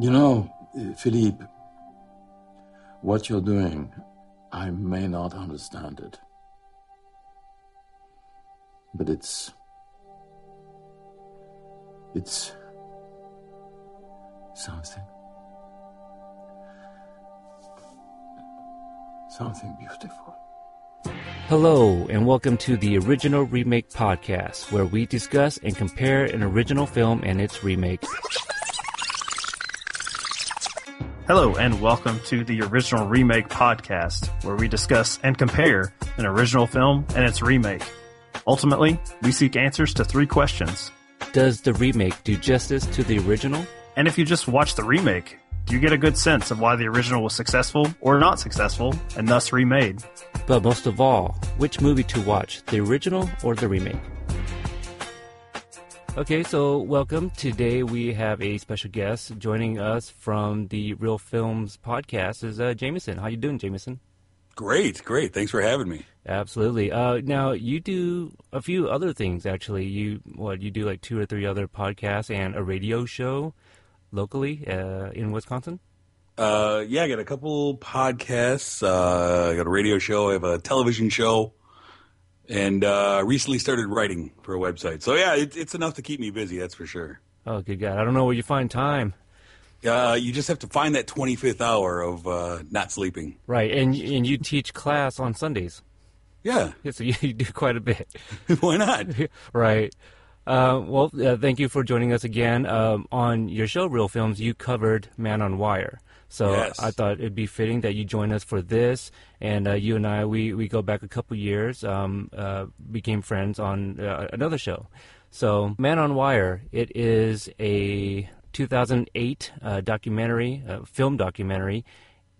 You know, eh, Philippe, what you're doing, I may not understand it. But it's. It's. something. Something beautiful. Hello, and welcome to the Original Remake Podcast, where we discuss and compare an original film and its remake. Hello, and welcome to the Original Remake Podcast, where we discuss and compare an original film and its remake. Ultimately, we seek answers to three questions. Does the remake do justice to the original? And if you just watch the remake, do you get a good sense of why the original was successful or not successful and thus remade? But most of all, which movie to watch, the original or the remake? Okay, so welcome. Today we have a special guest joining us from the Real Films podcast is uh, Jameson. How you doing, Jameson? Great, great. Thanks for having me. Absolutely. Uh, now you do a few other things. Actually, you what you do like two or three other podcasts and a radio show locally uh, in Wisconsin. Uh, yeah, I got a couple podcasts. Uh, I got a radio show. I have a television show and uh, recently started writing for a website. So yeah, it, it's enough to keep me busy. That's for sure. Oh, good God! I don't know where you find time. Uh, you just have to find that 25th hour of uh, not sleeping. Right, and and you teach class on Sundays. Yeah. yeah so you, you do quite a bit. Why not? right. Uh, well, uh, thank you for joining us again. Um, on your show, Real Films, you covered Man on Wire. So yes. I thought it'd be fitting that you join us for this. And uh, you and I, we, we go back a couple years, um, uh, became friends on uh, another show. So Man on Wire, it is a 2008 uh, documentary, uh, film documentary,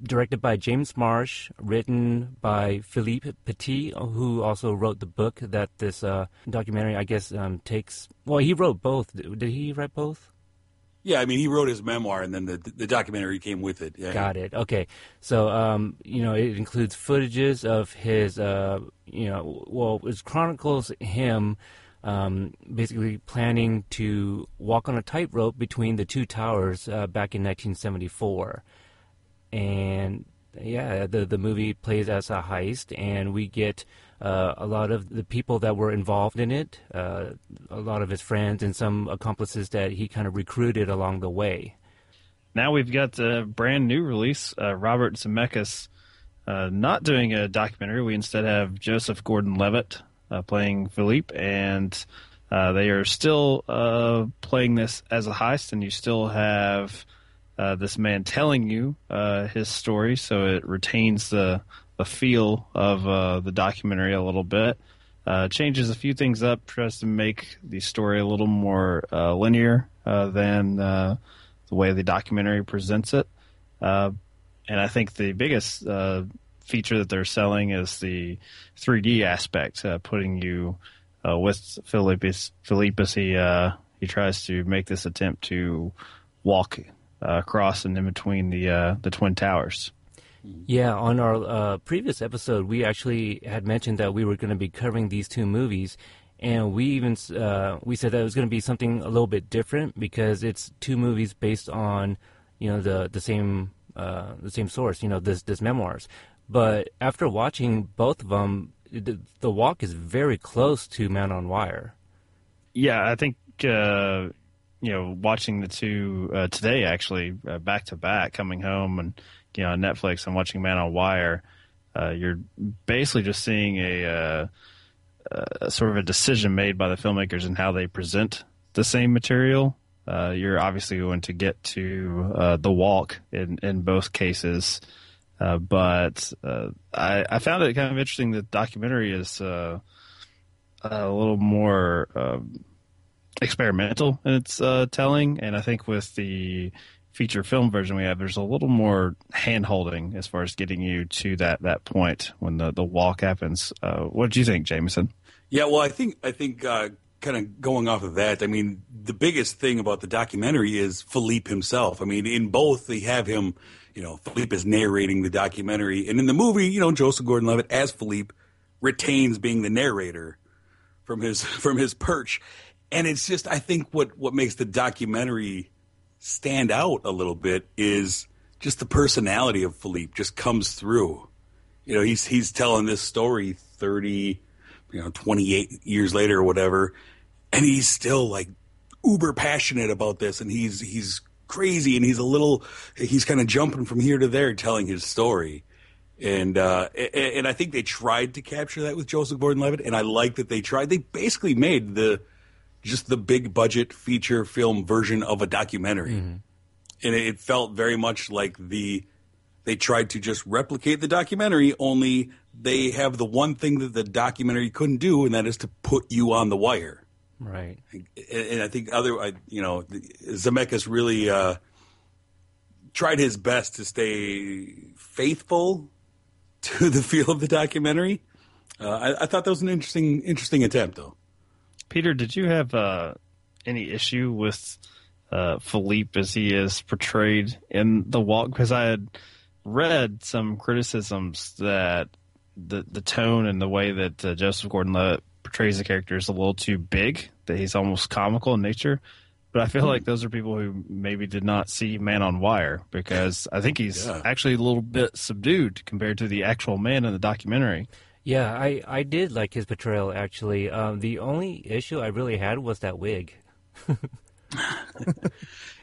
directed by James Marsh, written by Philippe Petit, who also wrote the book that this uh, documentary, I guess, um, takes. Well, he wrote both. Did he write both? Yeah, I mean, he wrote his memoir, and then the the documentary came with it. Yeah. Got it. Okay, so um, you know, it includes footages of his, uh, you know, well, it chronicles him um, basically planning to walk on a tightrope between the two towers uh, back in 1974, and yeah, the the movie plays as a heist, and we get uh, a lot of the people that were involved in it, uh, a lot of his friends, and some accomplices that he kind of recruited along the way. Now we've got a brand new release. Uh, Robert Zemeckis uh, not doing a documentary. We instead have Joseph Gordon-Levitt uh, playing Philippe, and uh, they are still playing this as a heist, and you still have this man telling you his story, so it retains the the feel of uh, the documentary a little bit. Uh, changes a few things up, tries to make the story a little more uh, linear uh, than uh, the way the documentary presents it. Uh, and I think the biggest feature that they're selling is the 3D aspect, putting you with. Philippe as he he tries to make this attempt to walk across and in between the the twin towers. Yeah, on our uh, previous episode, we actually had mentioned that we were going to be covering these two movies, and we even uh, we said that it was going to be something a little bit different because it's two movies based on you know the the same uh, the same source, you know this this memoirs. But after watching both of them, the, the walk is very close to Man on Wire. Yeah, I think uh, you know watching the two uh, today actually uh, back to back, coming home and you know Netflix and watching Man on Wire, uh, you're basically just seeing a, uh, a, sort of a decision made by the filmmakers and how they present the same material. Uh, you're obviously going to get to uh, the walk in in both cases, uh, but uh, I, I found it kind of interesting. That documentary is a little more. Um, experimental in its telling, and I think with the feature film version we have, there's a little more hand holding as far as getting you to that, that point when the, the walk happens. Uh, what do you think, Jameson? Yeah, well, I think I think uh, kind of going off of that, I mean, the biggest thing about the documentary is Philippe himself. I mean, in both they have him, you know, Philippe is narrating the documentary, and in the movie, you know, Joseph Gordon-Levitt as Philippe retains being the narrator from his from his perch, and it's just I think what what makes the documentary stand out a little bit is just the personality of Philippe just comes through. You know, he's he's telling this story 30, you know, 28 years later or whatever, and he's still like uber passionate about this and he's he's crazy and he's a little he's kind of jumping from here to there telling his story. And uh, and I think they tried to capture that with Joseph Gordon-Levitt, and I like that they tried. They basically made the just the big budget feature film version of a documentary, mm-hmm. and it felt very much like the they tried to just replicate the documentary. Only they have the one thing that the documentary couldn't do, and that is to put you on the wire. Right. And I think other, you know, Zemeckis really uh, tried his best to stay faithful to the feel of the documentary. Uh, I, I, thought that was an interesting, interesting attempt, though. Peter, did you have uh, any issue with uh, Philippe as he is portrayed in the walk? Because I had read some criticisms that the the tone and the way that uh, Joseph Gordon-Levitt portrays the character is a little too big. That he's almost comical in nature. But I feel like those are people who maybe did not see Man on Wire because I think he's yeah. actually a little bit subdued compared to the actual man in the documentary. Yeah, I, I did like his portrayal actually. Um, the only issue I really had was that wig.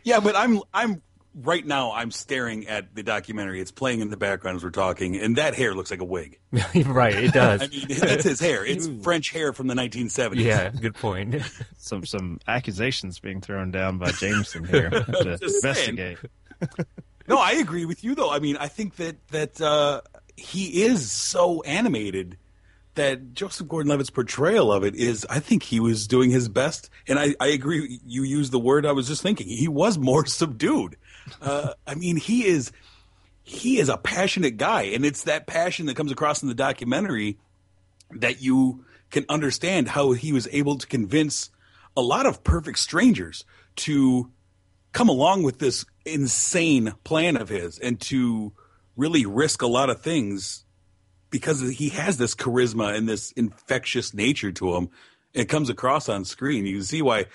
yeah, but I'm I'm right now I'm staring at the documentary. It's playing in the background as we're talking, and that hair looks like a wig. right, it does. I mean, that's his hair. It's French hair from the 1970s. Yeah, good point. some some accusations being thrown down by Jameson here to investigate. no, I agree with you though. I mean, I think that that uh, he is so animated that Joseph Gordon-Levitt's portrayal of it is, I think he was doing his best, and I, I agree. You used the word I was just thinking. He was more subdued. Uh, I mean, he is he is a passionate guy, and it's that passion that comes across in the documentary that you can understand how he was able to convince a lot of perfect strangers to come along with this insane plan of his and to really risk a lot of things because he has this charisma and this infectious nature to him. It comes across on screen. You can see why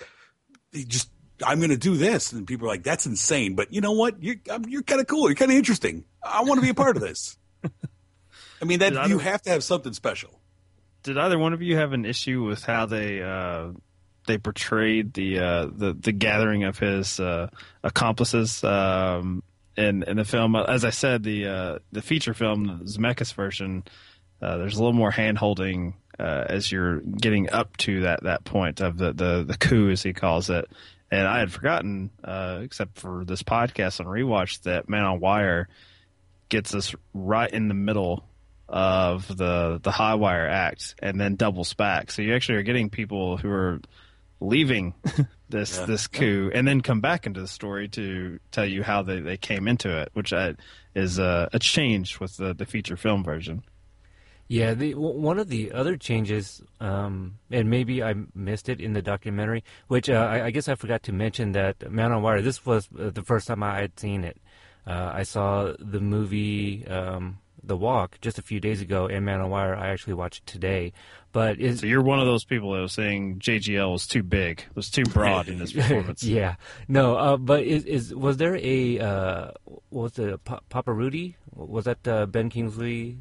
he just I'm going to do this, and people are like, "That's insane." But you know what? You're you're kind of cool. You're kind of interesting. I want to be a part of this. I mean, that did you either, have to have something special. Did either one of you have an issue with how they uh, they portrayed the uh, the the gathering of his uh, accomplices um, in in the film? As I said, the uh, the feature film, the Zemeckis version, uh, there's a little more hand holding. Uh, as you're getting up to that, that point of the, the, the coup, as he calls it, and I had forgotten, uh, except for this podcast on rewatch, that Man on Wire gets us right in the middle of the the high wire act and then doubles back. So you actually are getting people who are leaving this yeah. this coup and then come back into the story to tell you how they, they came into it, which I, is a, a change with the, the feature film version. Yeah, the, one of the other changes, um, and maybe I missed it in the documentary, which uh, I, I, guess I forgot to mention that Man on Wire. This was uh, the first time I had seen it. Uh, I saw the movie um, The Walk just a few days ago, and Man on Wire I actually watched today. But is, so you're one of those people that was saying JGL was too big, was too broad in his performance. yeah, no, uh, but is, is was there a uh, what was it Papa Rudy? Was that uh, Ben Kingsley?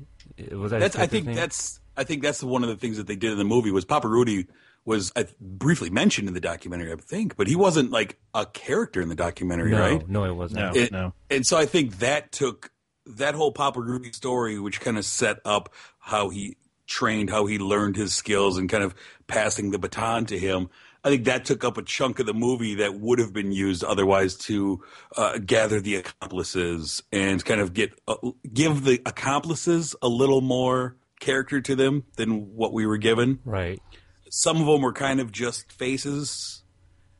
Was that that's, I think name? that's I think that's one of the things that they did in the movie was Papa Rudy was uh, briefly mentioned in the documentary, I think, but he wasn't like a character in the documentary, no, right? No, it wasn't. No, it, no. And so I think that took that whole Papa Rudy story, which kind of set up how he trained, how he learned his skills, and kind of passing the baton to him. I think that took up a chunk of the movie that would have been used otherwise to uh, gather the accomplices and kind of get uh, give the accomplices a little more character to them than what we were given. Right. Some of them were kind of just faces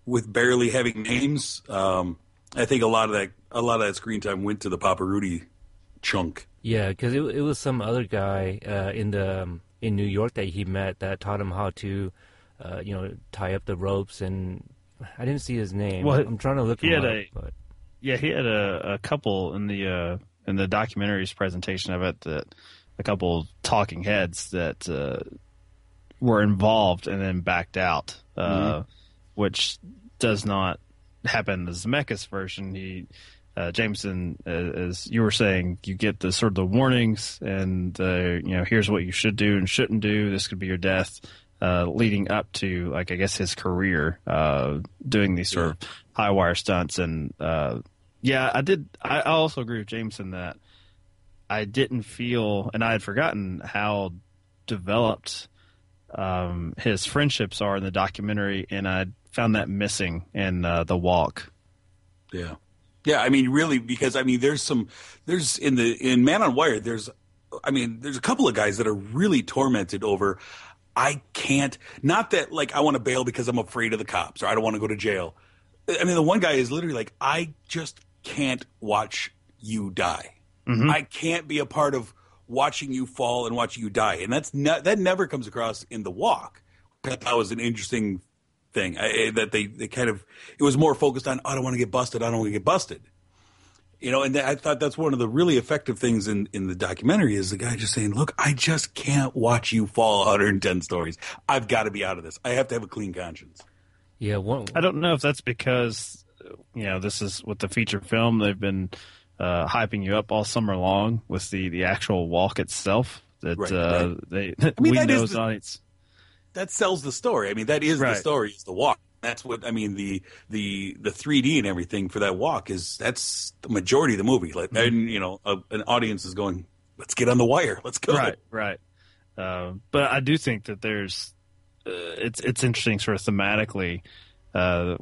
with barely having names. Um, I think a lot of that a lot of that screen time went to the Papa Rudy chunk. Yeah, because it it was some other guy uh, in the um, in New York that he met that taught him how to uh, you know, tie up the ropes, and I didn't see his name. Well, I'm trying to look. He had up, a, but... yeah, he had a, a couple in the uh, in the documentary's presentation of it that a couple talking heads that uh, were involved and then backed out, uh, mm-hmm. which does not happen in the Zemeckis version. He uh, Jameson, uh, as you were saying, you get the sort of the warnings, and uh, you know, here's what you should do and shouldn't do. This could be your death, uh, leading up to like I guess his career uh, doing these sort yeah. of high wire stunts. And uh, yeah, I did. I, also agree with Jameson that I didn't feel, and I had forgotten how developed um, his friendships are in the documentary, and I found that missing in the walk. Yeah. Yeah, I mean, really, because I mean, there's some, there's in the in Man on Wire, there's, I mean, there's a couple of guys that are really tormented over. I can't. Not that like I want to bail because I'm afraid of the cops or I don't want to go to jail. I mean, the one guy is literally like, I just can't watch you die. Mm-hmm. I can't be a part of watching you fall and watching you die, and that's not, that never comes across in the walk. That was an interesting thing. I, that they, they kind of it was more focused on I don't want to get busted. I don't want to get busted. You know and I thought that's one of the really effective things in in the documentary is the guy just saying look I just can't watch you fall 110 stories. I've got to be out of this. I have to have a clean conscience. Yeah one, I don't know if that's because you know this is with the feature film they've been uh, hyping you up all summer long with the the actual walk itself that right, uh, right. they I mean, we know the, audience that sells the story. I mean, that is right. the story. Is the walk. That's what I mean. The the the 3D and everything for that walk is that's the majority of the movie. Like, mm-hmm. and you know, a, an audience is going, "Let's get on the wire. Let's go." Right, right. Uh, but I do think that there's uh, it's it's interesting, sort of thematically. Uh,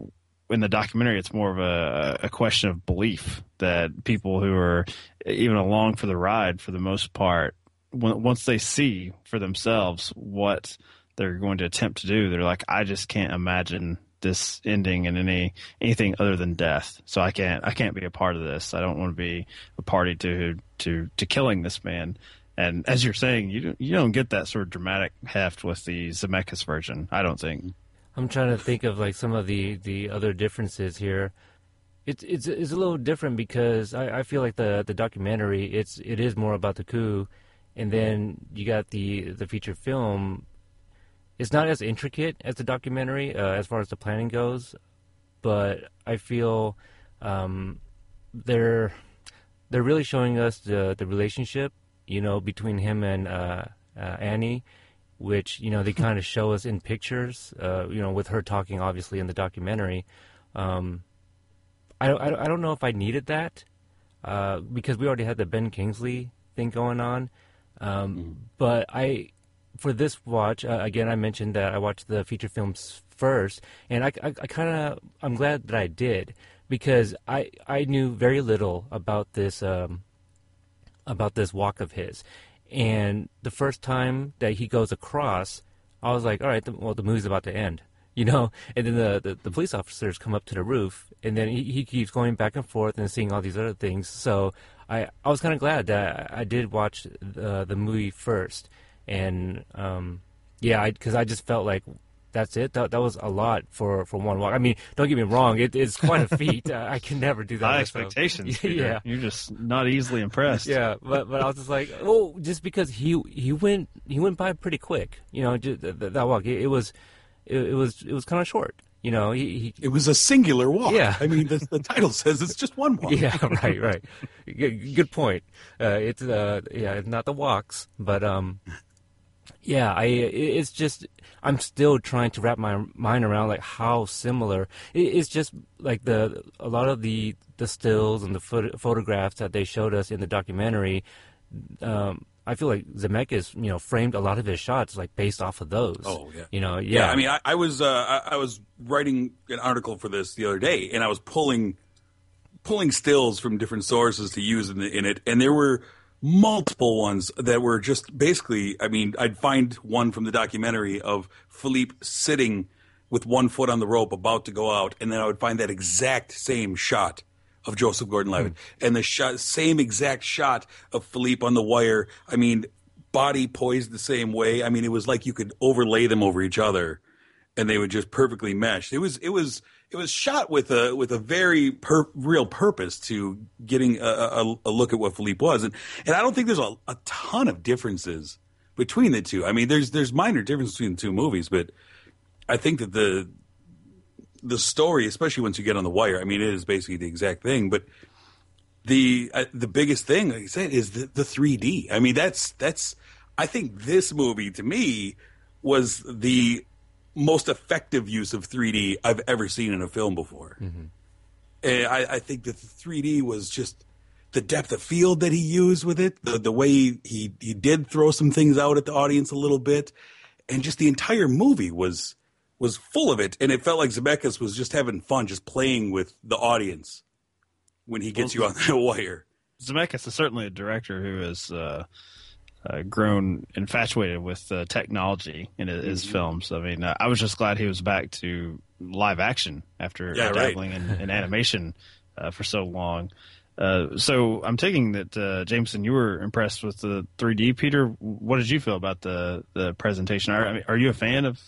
in the documentary, it's more of a, a question of belief that people who are even along for the ride, for the most part, once they see for themselves what they're going to attempt to do, they're like, I just can't imagine this ending in any anything other than death. So I can't I can't be a part of this. I don't want to be a party to to to killing this man. And as you're saying, you don't, you don't get that sort of dramatic heft with the Zemeckis version. I don't think. I'm trying to think of like some of the the other differences here. It's it's it's a little different because I, I feel like the the documentary it's it is more about the coup, and then you got the the feature film it's not as intricate as the documentary uh, as far as the planning goes, but I feel um, they're they're really showing us the the relationship, you know, between him and uh, uh, Annie, which you know they kind of show us in pictures, uh, you know, with her talking obviously in the documentary. Um, I don't I don't know if I needed that uh, because we already had the Ben Kingsley thing going on, um, mm. but I for this watch, uh, again, I mentioned that I watched the feature films first, and I, I, I kind of I'm glad that I did because I I knew very little about this um, about this walk of his, and the first time that he goes across, I was like, all right, the, well, the movie's about to end, you know. And then the, the, the police officers come up to the roof, and then he, he keeps going back and forth and seeing all these other things. So I I was kind of glad that I did watch the the movie first and um, yeah, because I, I, just felt like that's it. That, that was a lot for, for one walk. I mean, don't get me wrong; it, it's quite a feat. I can never do that. High expectations. yeah, you're just not easily impressed. yeah, but but I was just like, oh, just because he he went he went by pretty quick. You know, just, that, that walk. It, it was it, it was it was kind of short. You know, he, he, it was a singular walk. Yeah, I mean, the, the title says it's just one walk. Yeah, right, right. good, good point. Uh, it's uh, yeah, it's not the walks, but um, yeah, I it's just I'm still trying to wrap my mind around like how similar it's just like the a lot of the the stills and the phot- photographs that they showed us in the documentary. Um, I feel like Zemeckis, you know, framed a lot of his shots like based off of those. Oh yeah, you know, yeah. yeah I mean, I, I was uh, I, I was writing an article for this the other day, and I was pulling pulling stills from different sources to use in, the, in it, and there were multiple ones that were just basically i mean i'd find one from the documentary of philippe sitting with one foot on the rope about to go out and then i would find that exact same shot of joseph gordon-levitt. Mm. and the shot, same exact shot of philippe on the wire. I mean body poised the same way. I mean it was like you could overlay them over each other and they would just perfectly mesh it was it was it was shot with a with a very per, real purpose to getting a, a, a, look at what Philippe was, and and I don't think there's a, a ton of differences between the two. I mean, there's there's minor differences between the two movies, but I think that the the story, especially once you get on the wire. I mean, it is basically the exact thing, but the uh, the biggest thing, like I said, is the, the 3D. I mean, that's that's. I think this movie to me was the most effective use of 3D I've ever seen in a film before. Mm-hmm. And I, I think that the 3D was just the depth of field that he used with it, the, the way he he did throw some things out at the audience a little bit, and just the entire movie was was full of it, and it felt like Zemeckis was just having fun, just playing with the audience when he gets you on that wire. Zemeckis is certainly a director who is. uh, uh, grown infatuated with uh, technology in his, his Mm-hmm. films. I mean, uh, I was just glad he was back to live action after Yeah, right. dabbling in, in animation uh, for so long. Uh, so I'm taking that uh, Jameson, you were impressed with the 3D. Peter, what did you feel about the the presentation? Are I mean, are you a fan of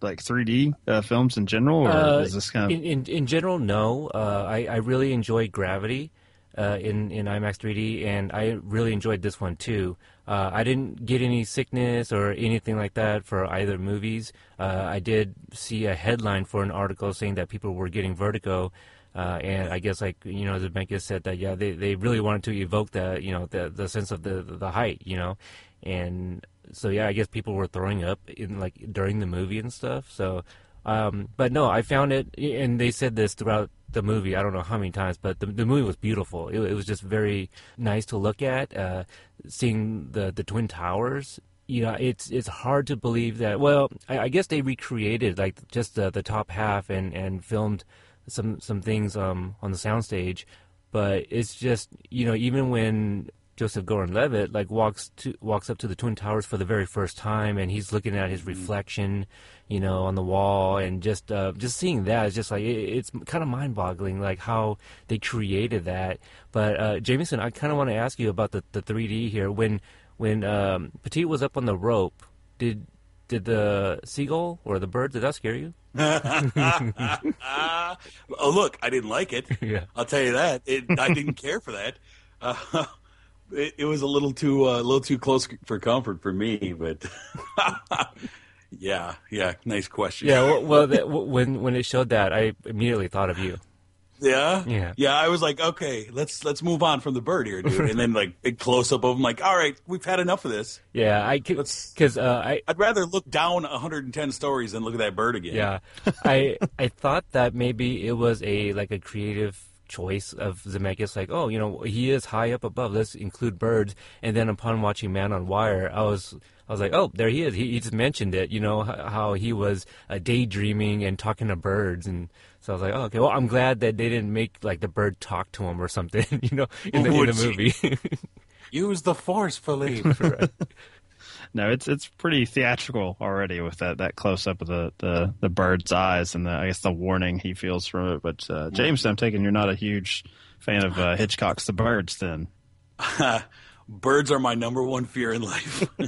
like 3D uh, films in general, or Uh, is this kind of in, in in general, no. Uh, I I really enjoyed Gravity uh, in in IMAX 3D, and I really enjoyed this one too. Uh, I didn't get any sickness or anything like that for either movies. Uh, I did see a headline for an article saying that people were getting vertigo. Uh, and I guess, like you know, Zemeckis said that yeah, they, they really wanted to evoke the you know the the sense of the the height, you know, and so yeah, I guess people were throwing up in like during the movie and stuff. So, um, but no, I found it, and they said this throughout the movie. I don't know how many times, but the the movie was beautiful. It, it was just very nice to look at. Uh, seeing the the twin towers. You know, it's it's hard to believe that. Well, I, I guess they recreated like just the the top half and and filmed some some things um on the soundstage, but it's just you know even when Joseph Gordon-Levitt like walks to walks up to the twin towers for the very first time and he's looking at his reflection, you know, on the wall and just uh, just seeing that is just like it, it's kind of mind-boggling like how they created that. But uh, Jameson, I kind of want to ask you about the the 3D here when when um, Petit was up on the rope. Did did the seagull or the bird did that scare you? oh, look, I didn't like it. Yeah. I'll tell you that. It, I didn't care for that. Uh, it, it was a little too uh, a little too close for comfort for me, but yeah, yeah, nice question. Yeah, well, well that, when when it showed that, I immediately thought of you. yeah, Yeah. yeah. I was like, okay, let's let's move on from the bird here, dude. And then like big close up of him, like, all right, we've had enough of this. Yeah, I Let's- because uh, I I'd rather look down 110 stories than look at that bird again. yeah I I thought that maybe it was a like a creative choice of Zemeckis, like oh you know he is high up above, let's include birds. And then upon watching Man on Wire, I was I was like oh there he is. He, he just mentioned it, you know h- how he was uh, daydreaming and talking to birds and. So I was like, oh, okay. Well, I'm glad that they didn't make like the bird talk to him or something, you know, in the, in the movie. Use the force, Philippe. Right. No, it's it's pretty theatrical already with that, that close up of the, the, the bird's eyes and the, I guess the warning he feels from it. But uh, James, I'm taking you're not a huge fan of uh, Hitchcock's The Birds, then. Birds are my number one fear in life.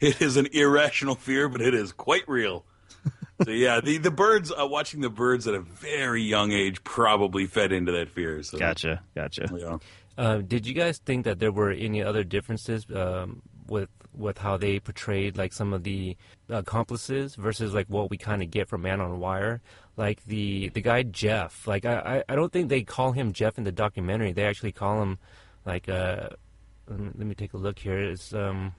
it is an irrational fear, but it is quite real. So yeah, the the birds uh, watching the birds at a very young age probably fed into that fear. So Gotcha, gotcha. Yeah. Uh, did you guys think that there were any other differences um, with with how they portrayed like some of the accomplices versus like what we kind of get from Man on Wire? Like the the guy Jeff. Like I, I I don't think they call him Jeff in the documentary. They actually call him like uh let me, take a look here. It's um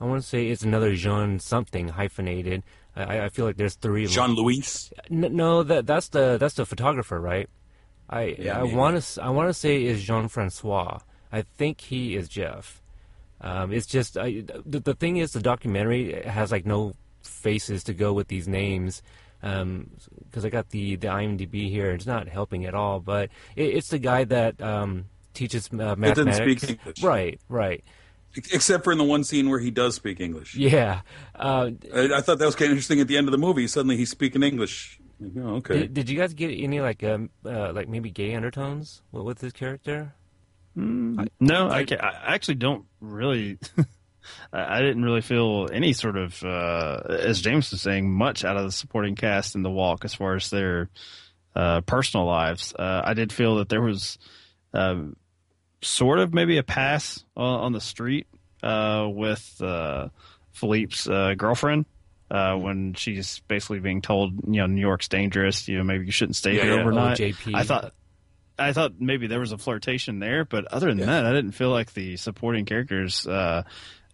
I want to say it's another Jean something hyphenated. I, I feel like there's three. Jean Louis. N- no, that that's the that's the photographer, right? I Yeah, I want to I want to say is Jean Francois. I think he is Jeff. Um, it's just I, the the thing is the documentary has like no faces to go with these names because I got the the IMDb here. It's not helping at all, but it, it's the guy that um, teaches uh, doesn't speak English. Right, right. Except for in the one scene where he does speak English. Yeah. Uh, I, I thought that was kind of interesting. At the end of the movie, suddenly he's speaking English. Oh, okay. did, did you guys get any like um, uh, like maybe gay undertones with, with this character? No, I, ca I actually don't really. I I didn't really feel any sort of, uh, as James was saying, much out of the supporting cast in the walk as far as their uh, personal lives. Uh, I did feel that there was uh, sort of maybe a pass on, on the street uh, with uh, Philippe's uh, girlfriend. uh, when she's basically being told, you know, New York's dangerous. You know, maybe you shouldn't stay Yeah, here yeah. overnight. Oh, JP. I thought. I thought maybe there was a flirtation there, but other than Yeah. that, I didn't feel like the supporting characters uh,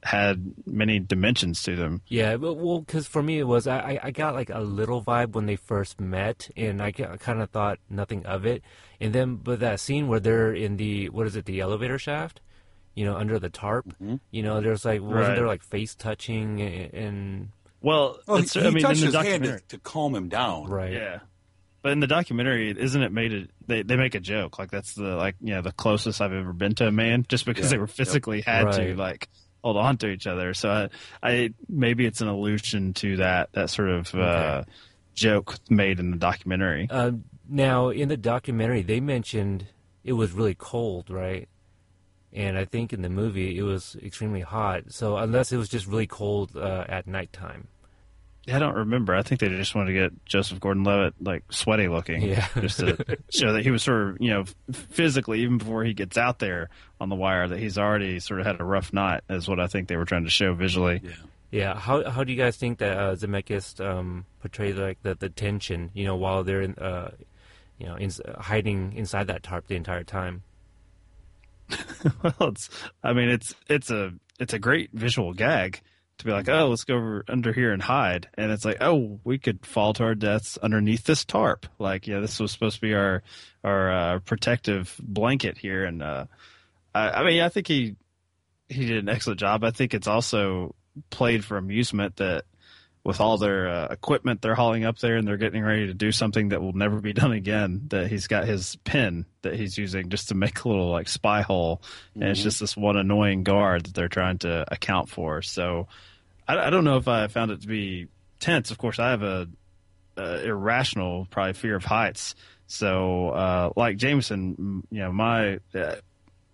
had many dimensions to them. Yeah, well, because for me it was I, I- I got like a little vibe when they first met, and I, kind of thought nothing of it, and then but that scene where they're in the what is it the elevator shaft, you know, under the tarp, mm-hmm. you know, there's like wasn't Right. there like face touching and, and Well, Well, it's, he, I mean, in touched the his hand documentary, to, to calm him down. right? yeah. But in the documentary, isn't it made a they they make a joke like that's the like you know the closest I've ever been to a man just because Yeah. they were physically had to like hold on to each other. So I, I maybe it's an allusion to that that sort of uh, joke made in the documentary. Um, now in the documentary they mentioned it was really cold, right? And I think in the movie it was extremely hot. So unless it was just really cold uh, at nighttime. I don't remember. I think they just wanted to get Joseph Gordon-Levitt like sweaty looking, Yeah. just to show that he was sort of you know physically even before he gets out there on the wire that he's already sort of had a rough night. Is what I think they were trying to show visually. Yeah. Yeah, how how do you guys think that uh, Zemeckis um, portrayed like the, the tension, you know, while they're in, uh, you know, in, hiding inside that tarp the entire time? well, it's I mean it's it's a it's a great visual gag to be like, oh, let's go over under here and hide, and it's like, oh, we could fall to our deaths underneath this tarp. Like, yeah, this was supposed to be our our uh, protective blanket here, and uh, I, I mean, I think he he did an excellent job. I think it's also played for amusement that with all their uh, equipment they're hauling up there and they're getting ready to do something that will never be done again that he's got his pin that he's using just to make a little like spy hole. And it's just this one annoying guard that they're trying to account for. So i, I don't know if i found it to be tense. Of course i have a, a irrational probably fear of heights. So uh, like jameson you know my uh,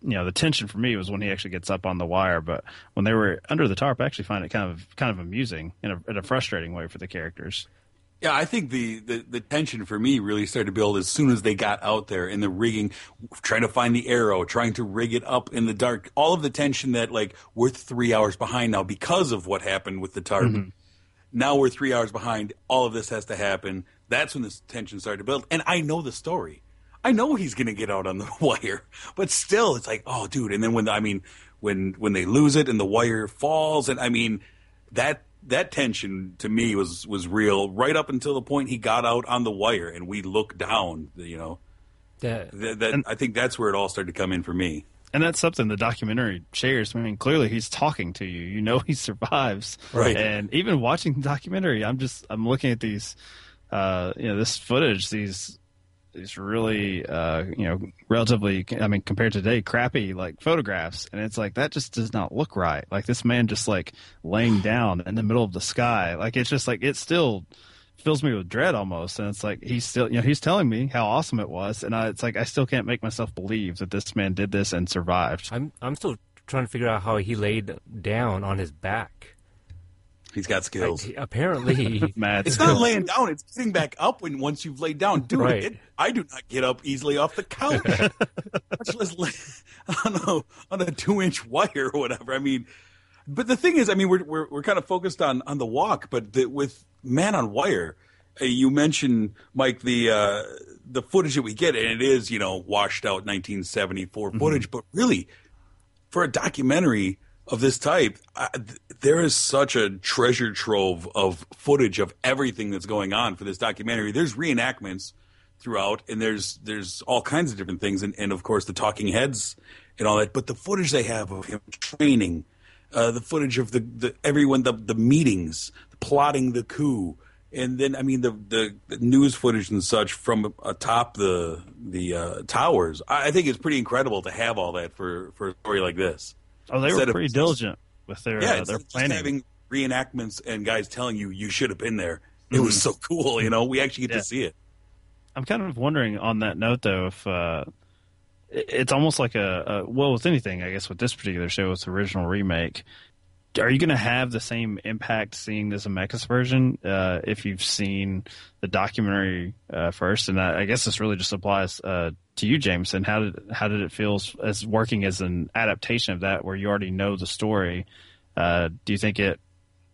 you know the tension for me was when he actually gets up on the wire but when they were under the tarp i actually find it kind of kind of amusing in a, in a frustrating way for the characters Yeah, I think the, the, the tension for me really started to build as soon as they got out there in the rigging, trying to find the arrow, trying to rig it up in the dark. All of the tension that like we're three hours behind now because of what happened with the tarp. Mm-hmm. Now we're three hours behind. All of this has to happen. That's when this tension started to build. And I know the story. I know he's going to get out on the wire, but still, it's like, oh, dude. And then when I mean, when when they lose it and the wire falls, and I mean, that that tension to me was was real right up until the point he got out on the wire and we looked down. You know, That that, that I think that's where it all started to come in for me. and that's something the documentary shares. I mean, clearly he's talking to you. You know he survives. Right. And even watching the documentary, I'm just I'm looking at these, uh, you know, this footage, these these really, uh, you know, relatively, I mean, compared to today, crappy like photographs, and it's like that just does not look right. Like this man just like laying down in the middle of the sky. Like it's just like it still fills me with dread almost and it's like he's still you know he's telling me how awesome it was and I, it's like i still can't make myself believe that this man did this and survived I'm I'm still trying to figure out how he laid down on his back. He's got skills. Like, apparently, Mad It's not laying down; it's getting back up when once you've laid down. Dude, Right. it, I do not get up easily off the couch. Much less lay on a on a two inch wire or whatever. I mean, but the thing is, I mean, we're we're, we're kind of focused on on the walk, but the, with Man on Wire, uh, you mentioned Mike the uh, the footage that we get, and it is you know washed out 1974 footage, but really for a documentary of this type, th- there is such a treasure trove of footage of everything that's going on for this documentary. There's reenactments throughout, and there's there's all kinds of different things, and, and of course the talking heads and all that. But the footage they have of him training, uh, the footage of the, the everyone, the the meetings, plotting the coup, and then I mean the the, the news footage and such from atop the the uh, towers. I, I think it's pretty incredible to have all that for for a story like this. Oh they were Instead of- pretty diligent with their Yeah, uh, their planning having reenactments and guys telling you you should have been there. It was so cool, you know. We actually get Yeah. to see it. I'm kind of wondering on that note, though, if uh, it's almost like a, a well, with anything, I guess, with this particular show, with the original remake, are you going to have the same impact seeing the Zemeckis version uh, if you've seen the documentary uh, first? And I, I guess this really just applies uh, to you, Jameson. How did how did it feel as, working as an adaptation of that, where you already know the story? Uh, do you think it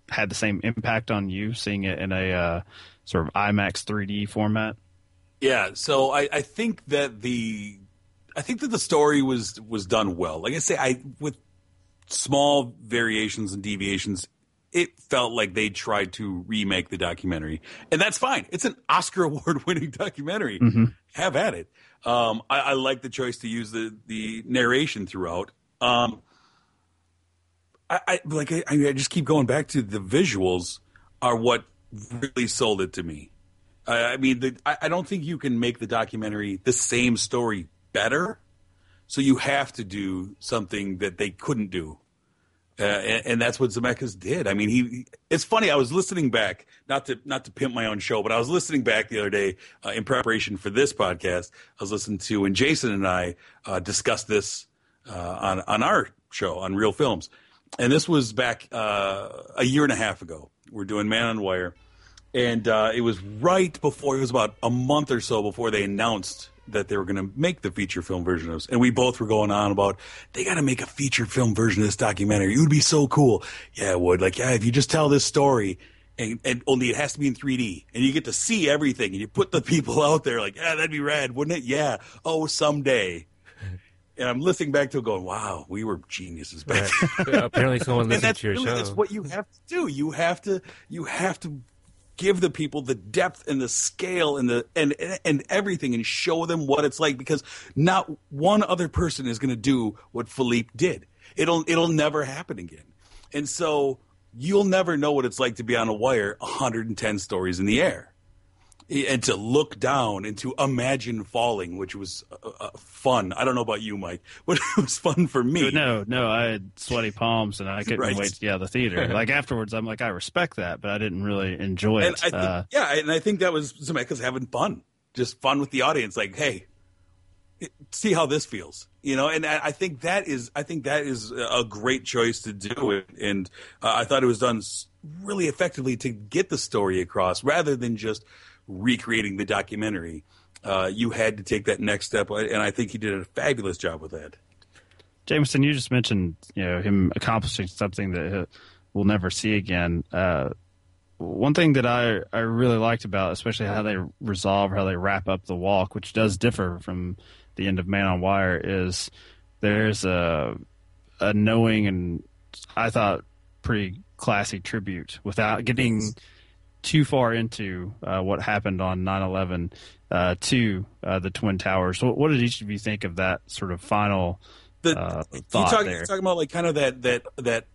had the same impact on you seeing it in a uh, sort of IMAX 3D format? Yeah, so I, I think that the I think that the story was was done well. Like I say, I with small variations and deviations, it felt like they tried to remake the documentary, and that's fine. It's an Oscar award winning documentary. Mm-hmm. Have at it. Um, I, I like the choice to use the the narration throughout. Um, I, I like I, I just keep going back to the visuals are what really sold it to me. I, I mean, the, I, I don't think you can make the documentary the same story better. So you have to do something that they couldn't do. Uh, and, and that's what Zemeckis did. I mean, he. It's funny. I was listening back, not to not to pimp my own show, but I was listening back the other day uh, in preparation for this podcast. I was listening to, and Jason and I uh, discussed this uh, on on our show on Real Films, and this was back uh, a year and a half ago. We're doing Man on Wire, and uh, it was right before. It was about a month or so before they announced that they were going to make the feature film version of this. And we both were going on about they got to make a feature film version of this documentary. It would be so cool. Yeah, it would. Like, yeah, if you just tell this story. And, and only it has to be in 3D, and you get to see everything, and you put the people out there like, yeah, that'd be rad, wouldn't it? Yeah. Oh, someday. And I'm listening back to it, going, "Wow, we were geniuses back." Right. Apparently, someone listened to your really, show. That's what you have to do. You have to. You have to give the people the depth and the scale and the and and everything, and show them what it's like. Because not one other person is going to do what Philippe did. It'll it'll never happen again. And so you'll never know what it's like to be on a wire 110 stories in the air and to look down and to imagine falling, which was uh, uh, fun. I don't know about you, Mike, but it was fun for me. No, no, I had sweaty palms and I couldn't Right. wait to get out of the theater. like afterwards, I'm like, I respect that, but I didn't really enjoy And it. I think, uh, yeah, and I think that was Zemeckis having fun, just fun with the audience. Like, hey, see how this feels, you know. And I, I think that is, I think that is a great choice to do it. And uh, I thought it was done really effectively to get the story across, rather than just recreating the documentary. Uh, you had to take that next step, and I think he did a fabulous job with that. Jameson, you just mentioned you know him accomplishing something that uh, we'll never see again. Uh, one thing that I, I really liked about, especially how they resolve, how they wrap up the walk, which does differ from the end of Man on Wire, is there's a a knowing and I thought pretty classy tribute without getting too far into uh, what happened on 9/11 uh, to uh, the Twin Towers. What, what did each of you think of that sort of final? the uh, You talk? You're talking about like kind of that that that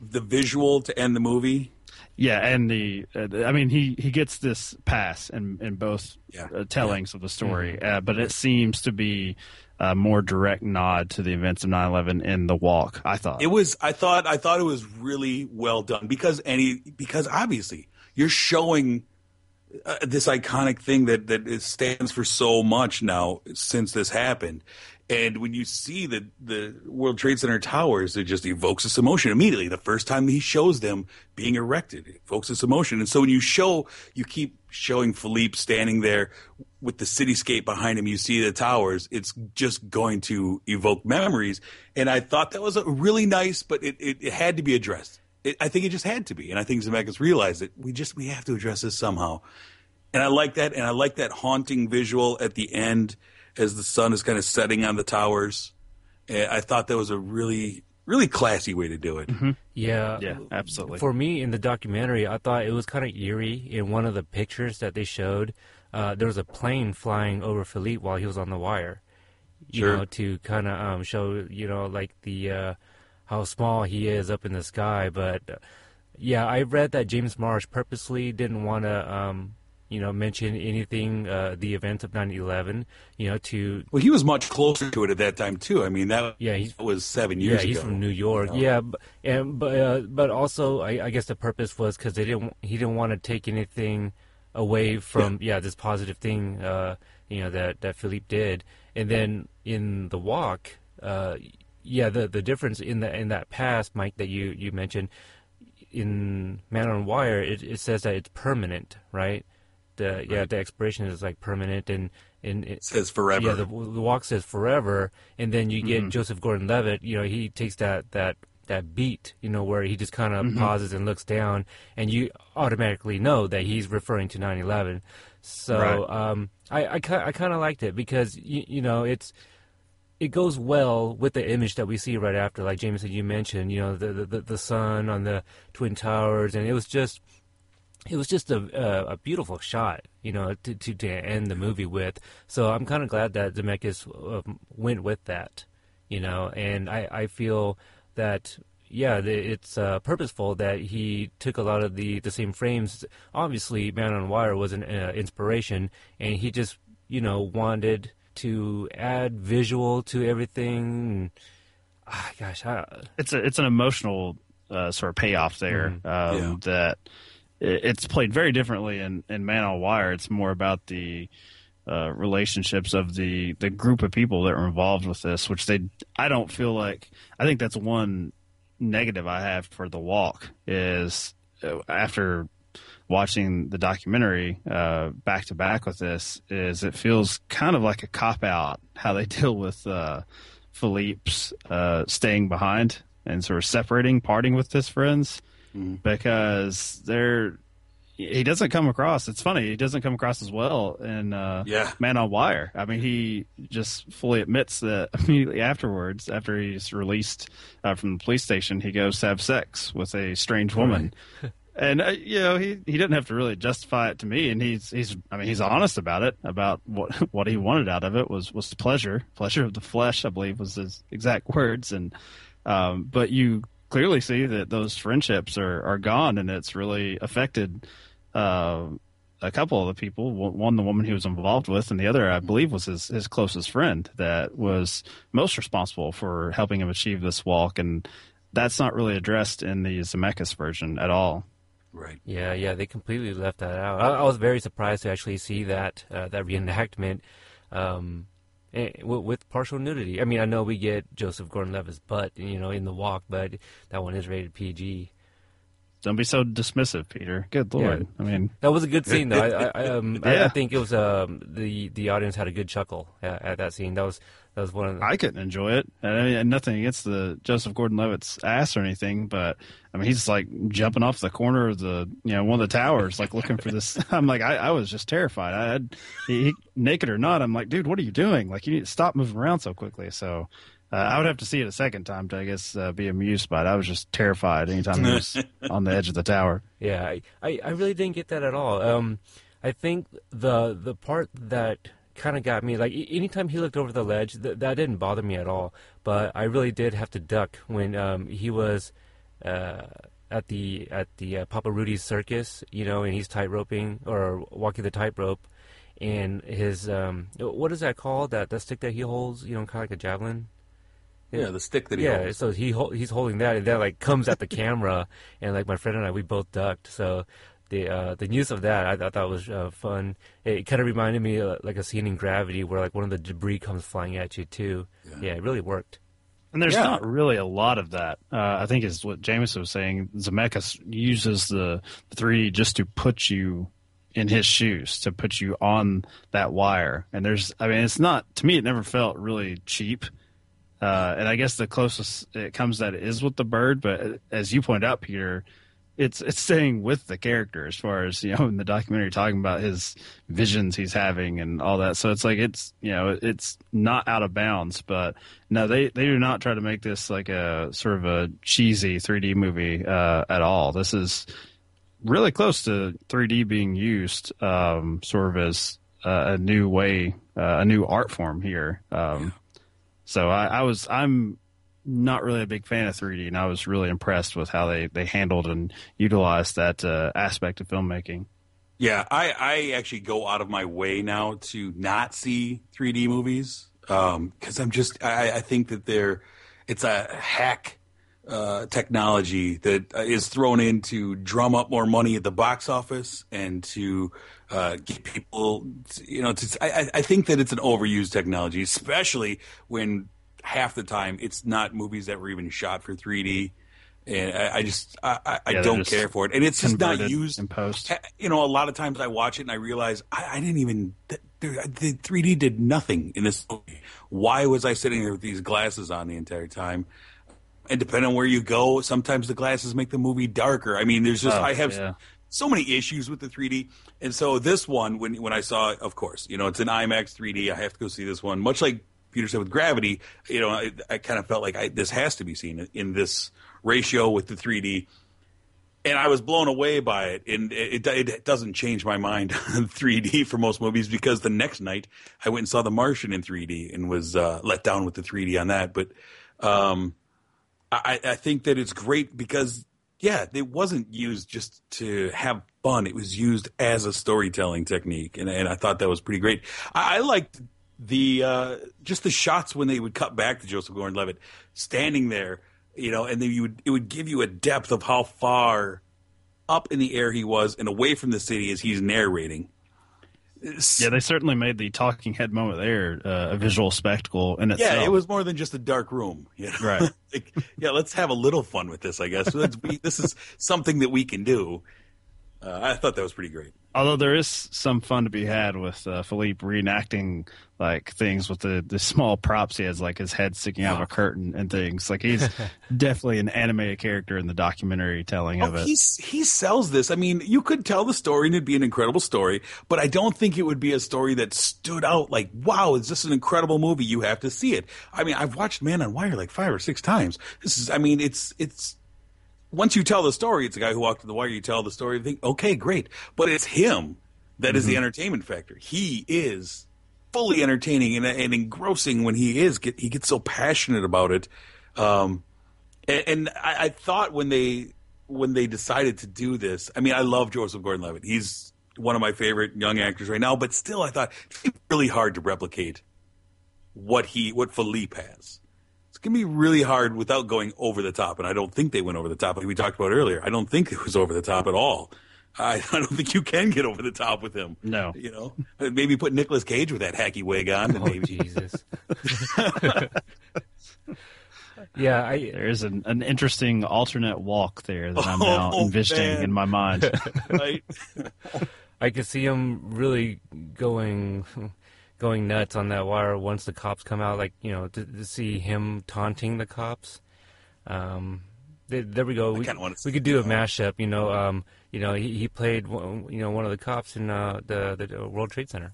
the visual to end the movie. Yeah, and the uh, I mean he he gets this pass in in both Yeah. uh, tellings of the story, uh, but it seems to be a more direct nod to the events of 9/11 in the walk. I thought It was. I thought. I thought it was really well done because any because obviously you're showing uh, this iconic thing that that stands for so much now since this happened. And when you see the the World Trade Center towers, it just evokes this emotion immediately. The first time he shows them being erected, it evokes this emotion. And so when you show, you keep showing Philippe standing there with the cityscape behind him. You see the towers. It's just going to evoke memories. And I thought that was a really nice, but it, it, it had to be addressed. It, I think it just had to be. And I think Zemeckis realized that we just we have to address this somehow. And I like that. And I like that haunting visual at the end as the sun is kind of setting on the towers. And I thought that was a really, really classy way to do it. Yeah, Yeah, absolutely. For me, in the documentary, I thought it was kind of eerie. In one of the pictures that they showed, uh, there was a plane flying over Philippe while he was on the wire. You Sure. know, to kind of um, show, you know, like the uh, how small he is up in the sky. But yeah, I read that James Marsh purposely didn't want to, um, you know, mention anything uh, the events of 9/11. You know, to Well, he was much closer to it at that time too. I mean, that Yeah, he's- was seven years yeah, he's ago. from New York. you know? Yeah, but, and but uh, but also, I, I guess the purpose was because they didn't. He didn't want to take anything away from yeah, this positive thing. Uh, you know that that Philippe did, and then in the walk, uh, yeah, the the difference in the in that past, Mike, that you you mentioned in Man on Wire, it, it says that it's permanent, right? The yeah, the expiration is like permanent, and and it, says forever. yeah, the, the walk says forever, and then you get Joseph Gordon-Levitt. You know, he takes that that that beat, you know, where he just kind of mm-hmm. pauses and looks down, and you automatically know that he's referring to 9/11. So right. um, I I, I kind of liked it because you, you know it's it goes well with the image that we see right after, like Jameson you mentioned, you know, the the, the sun on the twin towers, and it was just it was just a, a, a beautiful shot, you know, to, to, to end the movie with. So I'm kind of glad that Zemeckis uh, went with that, you know, and I, I feel that yeah, it's uh, purposeful that he took a lot of the, the same frames. Obviously, Man on Wire was an uh, inspiration, and he just you know wanted to add visual to everything. Ah, gosh, I, it's a it's an emotional uh, sort of payoff there mm-hmm. um, yeah. that it's played very differently in, in Man on Wire. It's more about the uh, relationships of the the group of people that were involved with this, which they I don't feel like I think that's one negative I have for the walk is uh, after watching the documentary uh, back to back with this is it feels kind of like a cop out how they deal with uh, Philippe's uh, staying behind and sort of separating, parting with his friends mm. because they're he doesn't come across. It's funny. He doesn't come across as well in uh, yeah. Man on Wire. I mean, he just fully admits that immediately afterwards, after he's released uh, from the police station, he goes to have sex with a strange woman. And uh, you know, he he didn't have to really justify it to me. And he's he's I mean, he's honest about it. About what what he wanted out of it was was pleasure, pleasure of the flesh. I believe was his exact words. And um, but you clearly see that those friendships are, are gone and it's really affected uh, a couple of the people. One, the woman he was involved with, and the other, I believe, was his, his closest friend that was most responsible for helping him achieve this walk. And that's not really addressed in the Zemeckis version at all. Right. Yeah, yeah, they completely left that out. I, I was very surprised to actually see that uh, that reenactment. Um, Eh, with partial nudity. I mean, I know we get Joseph Gordon-Levitt's butt, you know, in the walk, but that one is rated PG. Don't be so dismissive, Peter. Good lord! Yeah. I mean, that was a good scene, though. I, I, um, yeah. I, I, think it was um, the the audience had a good chuckle at, at that scene. That was that was one of the... I couldn't enjoy it. I mean, nothing against the Joseph Gordon-Levitt's ass or anything, but I mean, he's like jumping off the corner of the you know one of the towers, like looking for this. I'm like, I, I was just terrified. I had he, naked or not. I'm like, dude, what are you doing? Like, you need to stop moving around so quickly. So. Uh, I would have to see it a second time to, I guess, uh, be amused by it. I was just terrified anytime he was on the edge of the tower. Yeah, I, I really didn't get that at all. Um, I think the the part that kind of got me. Like anytime he looked over the ledge, th- that didn't bother me at all. But I really did have to duck when um, he was uh, at the at the uh, Papa Rudy's circus, you know, and he's tight roping or walking the tightrope, and his um, what is that called? That that stick that he holds, you know, kind of like a javelin. Yeah, the stick that he yeah, holds. so he he's holding that, and that like comes at the camera, and like my friend and I, we both ducked. So the uh, the use of that I, I thought was uh, fun. It kind of reminded me uh, like a scene in Gravity where like one of the debris comes flying at you too. Yeah, yeah it really worked. And there's yeah. not really a lot of that. Uh, I think is what Jameson was saying. Zemeckis uses the 3D just to put you in his shoes, to put you on that wire. And there's, I mean, it's not to me. It never felt really cheap. Uh, and I guess the closest it comes that is with the bird. But as you point out, Peter, it's it's staying with the character as far as you know in the documentary talking about his visions he's having and all that so it's like it's you know it's not out of bounds but no they they do not try to make this like a sort of a cheesy 3d movie uh, at all this is really close to 3d being used um, sort of as uh, a new way uh, a new art form here um, so I, I was i'm not really a big fan of 3D, and I was really impressed with how they, they handled and utilized that uh, aspect of filmmaking. Yeah, I, I actually go out of my way now to not see 3D movies because um, I'm just I, I think that they're it's a hack uh, technology that is thrown in to drum up more money at the box office and to uh, get people, you know, to, I, I think that it's an overused technology, especially when half the time it's not movies that were even shot for 3D. And I, I just I, I yeah, don't care for it, and it's just not used in post. You know, a lot of times I watch it and I realize I, I didn't even the, the 3D did nothing in this movie. Why was I sitting there with these glasses on the entire time? and depending on where you go, sometimes the glasses make the movie darker. I mean, there's just Oh, I have yeah. So many issues with the 3D, and so this one, when when I saw, it, of course, you know, it's an IMAX 3D. I have to go see this one. Much like Peter said with Gravity, you know, I, I kind of felt like I, this has to be seen in this ratio with the 3D and I was blown away by it. And it, it, it doesn't change my mind on 3D for most movies because the next night I went and saw The Martian in 3D and was uh, let down with the 3D on that. But um, I, I think that it's great because yeah, it wasn't used just to have fun. It was used as a storytelling technique, and, and I thought that was pretty great. I, I liked the uh, just the shots when they would cut back to Joseph Gordon-Levitt standing there, you know, and then you would it would give you a depth of how far up in the air he was and away from the city as he's narrating. Yeah, they certainly made the talking head moment there uh, a visual spectacle in itself. Yeah, it was more than just a dark room. You know? Right. like, yeah, let's have a little fun with this, I guess. This is something that we can do. Uh, I thought that was pretty great. Although there is some fun to be had with uh, Philippe reenacting like things with the, the small props he has, like his head sticking out of a curtain and things. Like he's definitely an animated character in the documentary telling of Oh, it. he's, he sells this. I mean, you could tell the story and it'd be an incredible story, but I don't think it would be a story that stood out like, wow, is this an incredible movie? You have to see it. I mean, I've watched Man on Wire like five or six times. This is, I mean, it's, it's, once you tell the story, it's a guy who walked to the wire. You tell the story, you think, okay, great. But it's him that is the entertainment factor. He is fully entertaining and, and engrossing when he is. Get, he gets so passionate about it. Um, and, and I, I thought when they when they decided to do this, I mean, I love Joseph Gordon-Levitt. He's one of my favorite young actors right now. But still, I thought it's really hard to replicate what he what Philippe has. It's gonna be really hard without going over the top, and I don't think they went over the top like we talked about earlier. I don't think it was over the top at all. I, I don't think you can get over the top with him. No. you know, maybe put Nicolas Cage with that hacky wig on, and Oh maybe Jesus. yeah, I There is an, an interesting alternate walk there that I'm Oh, now envisioning man. in my mind. right. I could see him really going going nuts on that wire once the cops come out. Like you know, to, to see him taunting the cops. Um, there, there we go. We, we could do a mashup. You know, um, you know, he, he played one- you know one of the cops in uh, the the World Trade Center.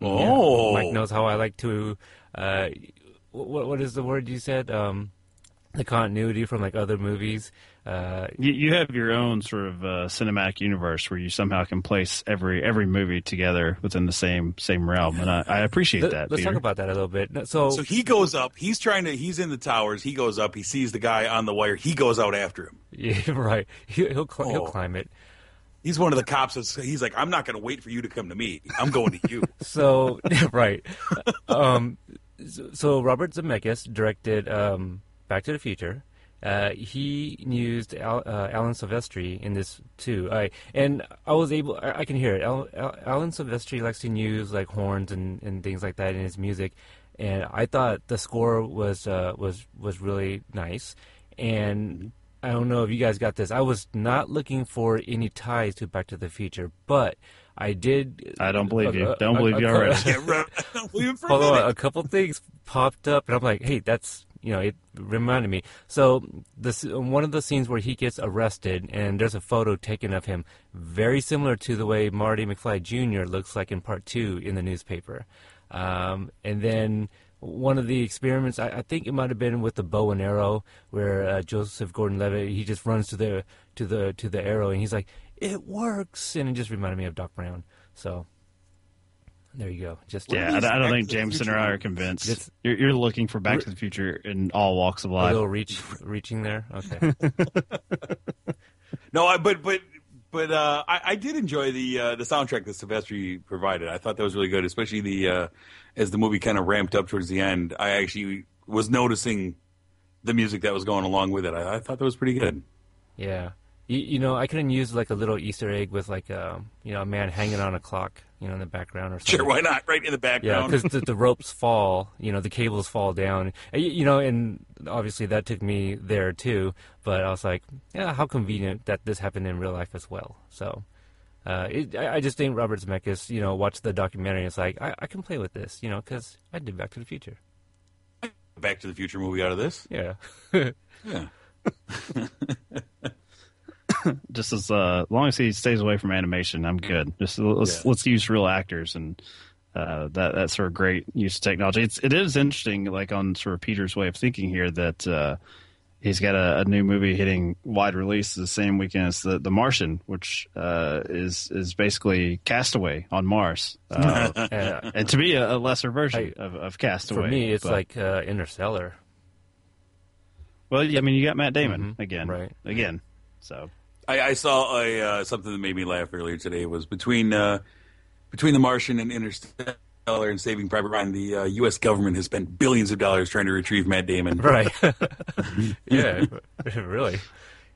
Oh, Mike knows how I like to. Uh, what what is the word you said? Um, the continuity from like other movies. Uh, you, you have your own sort of uh, cinematic universe where you somehow can place every every movie together within the same same realm, and I, I appreciate that. Let's Peter. talk about that a little bit. So, So he goes up. He's trying to. He's in the towers. He goes up. He sees the guy on the wire. He goes out after him. yeah, right. He, he'll cl- he'll Oh. climb it. He's one of the cops. That's, he's like, I'm not going to wait for you to come to me. I'm going to you. So right. Um, so, so Robert Zemeckis directed um, Back to the Future. Uh, he used Al, uh, Alan Silvestri in this too. I and I was able. I, I can hear it. Al, Al, Alan Silvestri likes to use like horns and, and things like that in his music, and I thought the score was uh, was was really nice. And I don't know if you guys got this. I was not looking for any ties to Back to the Future, but I did. I don't believe you. Don't a- believe a- you already. Yeah, right. Leave him for a Hold on, minute. a couple things popped up, and I'm like, hey, that's you know, it reminded me. So this one of the scenes where he gets arrested, and there's a photo taken of him, very similar to the way Marty McFly Jr. looks like in Part Two in the newspaper. Um, and then one of the experiments, I, I think it might have been with the bow and arrow, where uh, Joseph Gordon-Levitt he just runs to the to the to the arrow, and he's like, it works, and it just reminded me of Doc Brown. So. There you go. Just Yeah, I, I don't Back think Jameson or I are convinced. It's- you're, you're looking for Back to the Future in all walks of a life. little reach, reaching there. Okay. No, I, but but but uh, I, I did enjoy the uh, the soundtrack that Silvestri provided. I thought that was really good, especially the uh, as the movie kind of ramped up towards the end. I actually was noticing the music that was going along with it. I, I thought that was pretty good. Yeah. You, you know, I couldn't use like a little Easter egg with like a you know a man hanging on a clock, you know, in the background or something. Sure, why not? Right in the background. Yeah, because the, the ropes fall, you know, the cables fall down. Uh, You, you know, and obviously that took me there too. But I was like, yeah, how convenient that this happened in real life as well. So, uh, it, I, I just think Robert Zemeckis, you know, watched the documentary. and It's like I, I can play with this, you know, because I did Back to the Future. Back to the Future movie out of this. Yeah. Yeah. Just as uh, long as he stays away from animation, I'm good. Just let's Yeah. let's use real actors and uh, that that's sort of great use of technology. It's it is interesting, like on sort of Peter's way of thinking here, that uh, he's got a, a new movie hitting wide release the same weekend as the, the Martian, which uh, is is basically Castaway on Mars, uh, Uh, and to be a, a lesser version I- of, of Castaway. for me, it's but- like uh, Interstellar. well, yeah, I mean, you got Matt Damon Mhm, again, right. Again, so I, I saw a uh, something that made me laugh earlier today was between uh, between The Martian and Interstellar and Saving Private Ryan, the uh, U.S. government has spent billions of dollars trying to retrieve Matt Damon. Right. yeah, really.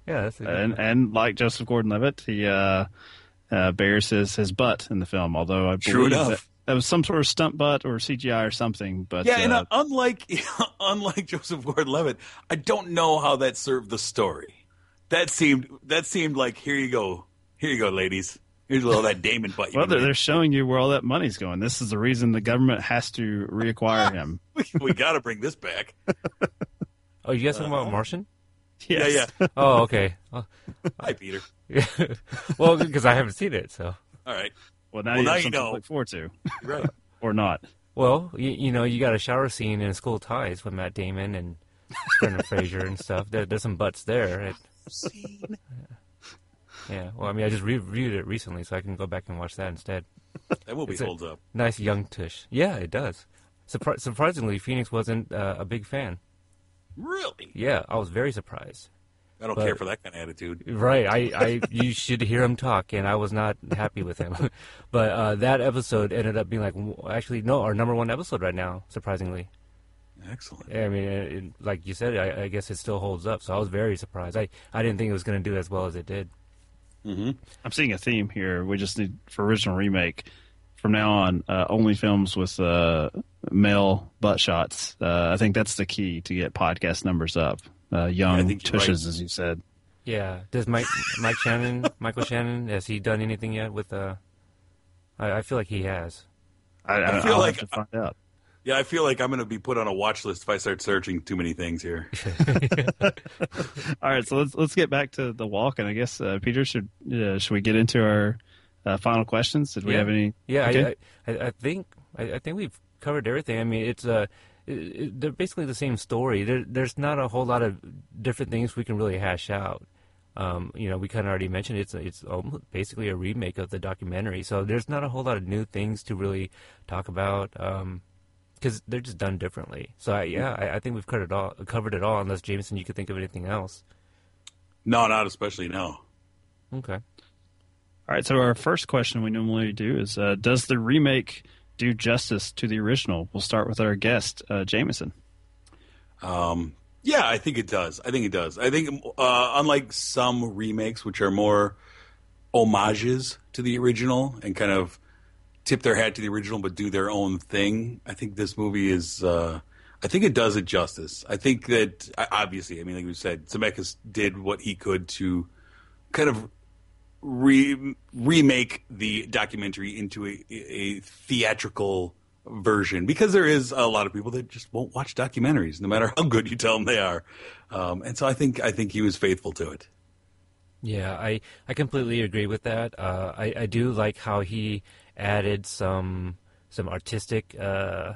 Yeah, that's a and and like Joseph Gordon-Levitt, he uh, uh, bears his, his butt in the film. Although I True believe enough. that, that was some sort of stunt butt or CGI or something. But Yeah, and uh, uh, unlike unlike Joseph Gordon-Levitt, I don't know how that served the story. That seemed that seemed like here you go, here you go, ladies. Here's a little that Damon butt. you well, they're, they're showing you where all that money's going. This is the reason the government has to reacquire him. make. we got to bring this back. Oh, you guys talking about Martian? Yes. Yeah, yeah. Oh, okay. Hi, Peter. well, because I haven't seen it, so. All right, Well, now Well, you now have you something know. to look forward to, right. or not. Well, you, you know, you got a shower scene in School Ties with Matt Damon and Brendan Fraser and stuff. There, there's some butts there. It, yeah. Well, I mean, I just reviewed it recently, so I can go back and watch that instead. That movie It's a- holds up. Nice young tush. Yeah, it does. Surpri- surprisingly, Phoenix wasn't uh, a big fan. Really, Yeah, I was very surprised. I don't But- care for that kind of attitude. Right. I, I you should hear him talk, and I was not happy with him. but uh, that episode ended up being like, actually, no, our number one episode right now, surprisingly. Excellent. I mean, it, it- like you said, I, I guess it still holds up. So I was very surprised. I, I didn't think it was going to do as well as it did. I'm seeing a theme here. We just need for original remake. From now on, uh, only films with uh, male butt shots. Uh, I think that's the key to get podcast numbers up. Uh, young think you're tushes, right. as you said. Yeah. Does Mike Mike Shannon, Michael Shannon, has he done anything yet with? Uh, I, I feel like he has. I, I I feel I'll like- have to find out. Yeah, I feel like I'm going to be put on a watch list if I start searching too many things here. All right, so let's let's get back to the walk, and I guess uh, Peter should uh, should we get into our uh, final questions? Did we Yeah. have any? Yeah, Okay. I, I, I think I, I think we've covered everything. I mean, it's uh, it, it, they're basically the same story. There, there's not a whole lot of different things we can really hash out. Um, you know, we kind of already mentioned it's it's almost basically a remake of the documentary, so there's not a whole lot of new things to really talk about because they're just done differently. So I, yeah, I, I think we've covered it all. Covered it all, unless Jameson, you could think of anything else. No, not especially. No. Okay. All right, so our first question we normally do is: uh, Does the remake do justice to the original? We'll start with our guest, uh, Jameson. Um, yeah, I think it does. I think it does. I think, uh, unlike some remakes, which are more homages to the original and kind of tip their hat to the original but do their own thing, I think this movie is. Uh, I think it does it justice. I think that obviously, I mean, like we said, Zemeckis did what he could to kind of re- remake the documentary into a, a theatrical version because there is a lot of people that just won't watch documentaries no matter how good you tell them they are um, and so i think i think he was faithful to it Yeah, I, I completely agree with that. Uh, I, I do like how he added some some artistic uh,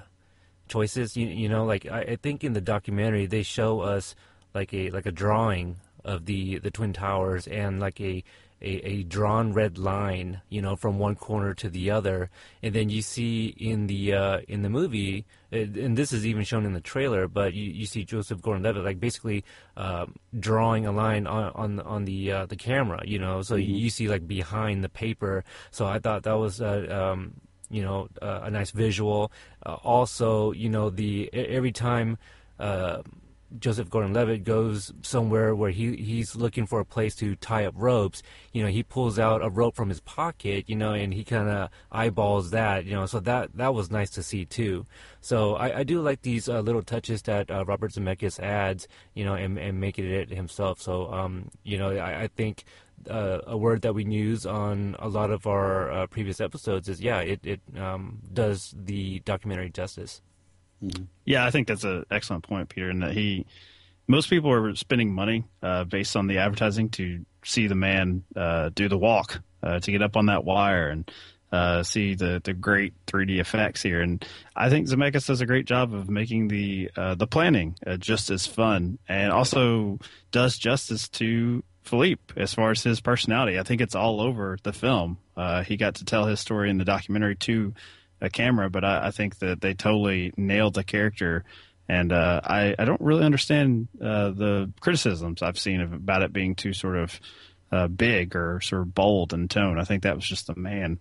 choices. You, you know, like I, I think in the documentary they show us like a like a drawing of the, the twin towers and like a, a, a drawn red line, you know, from one corner to the other, and then you see in the uh, in the movie, uh, and this is even shown in the trailer, but you, you see Joseph Gordon-Levitt like basically um, drawing a line on on on the uh, the camera, you know, so you, you see like behind the paper. So I thought that was uh, um, you know uh, a nice visual. Uh, also, you know, the every time. Joseph Gordon-Levitt goes somewhere where he he's looking for a place to tie up ropes. You know, he pulls out a rope from his pocket. You know, and he kind of eyeballs that. You know, so that that was nice to see too. So I, I do like these uh, little touches that uh, Robert Zemeckis adds. You know, and, and making it himself. So um, you know, I, I think. Uh, a word that we use on a lot of our uh, previous episodes is yeah, it it um, does the documentary justice. Yeah, I think that's an excellent point, Peter. And that he, most people are spending money uh, based on the advertising to see the man uh, do the walk, uh, to get up on that wire and uh, see the the great 3D effects here. And I think Zemeckis does a great job of making the uh, the planning uh, just as fun, and also does justice to Philippe as far as his personality. I think it's all over the film. he got to tell his story in the documentary too a camera, but I, I, think that they totally nailed the character. And uh, I, I don't really understand uh, the criticisms I've seen of, about it being too sort of uh, big or sort of bold in tone. I think that was just the man.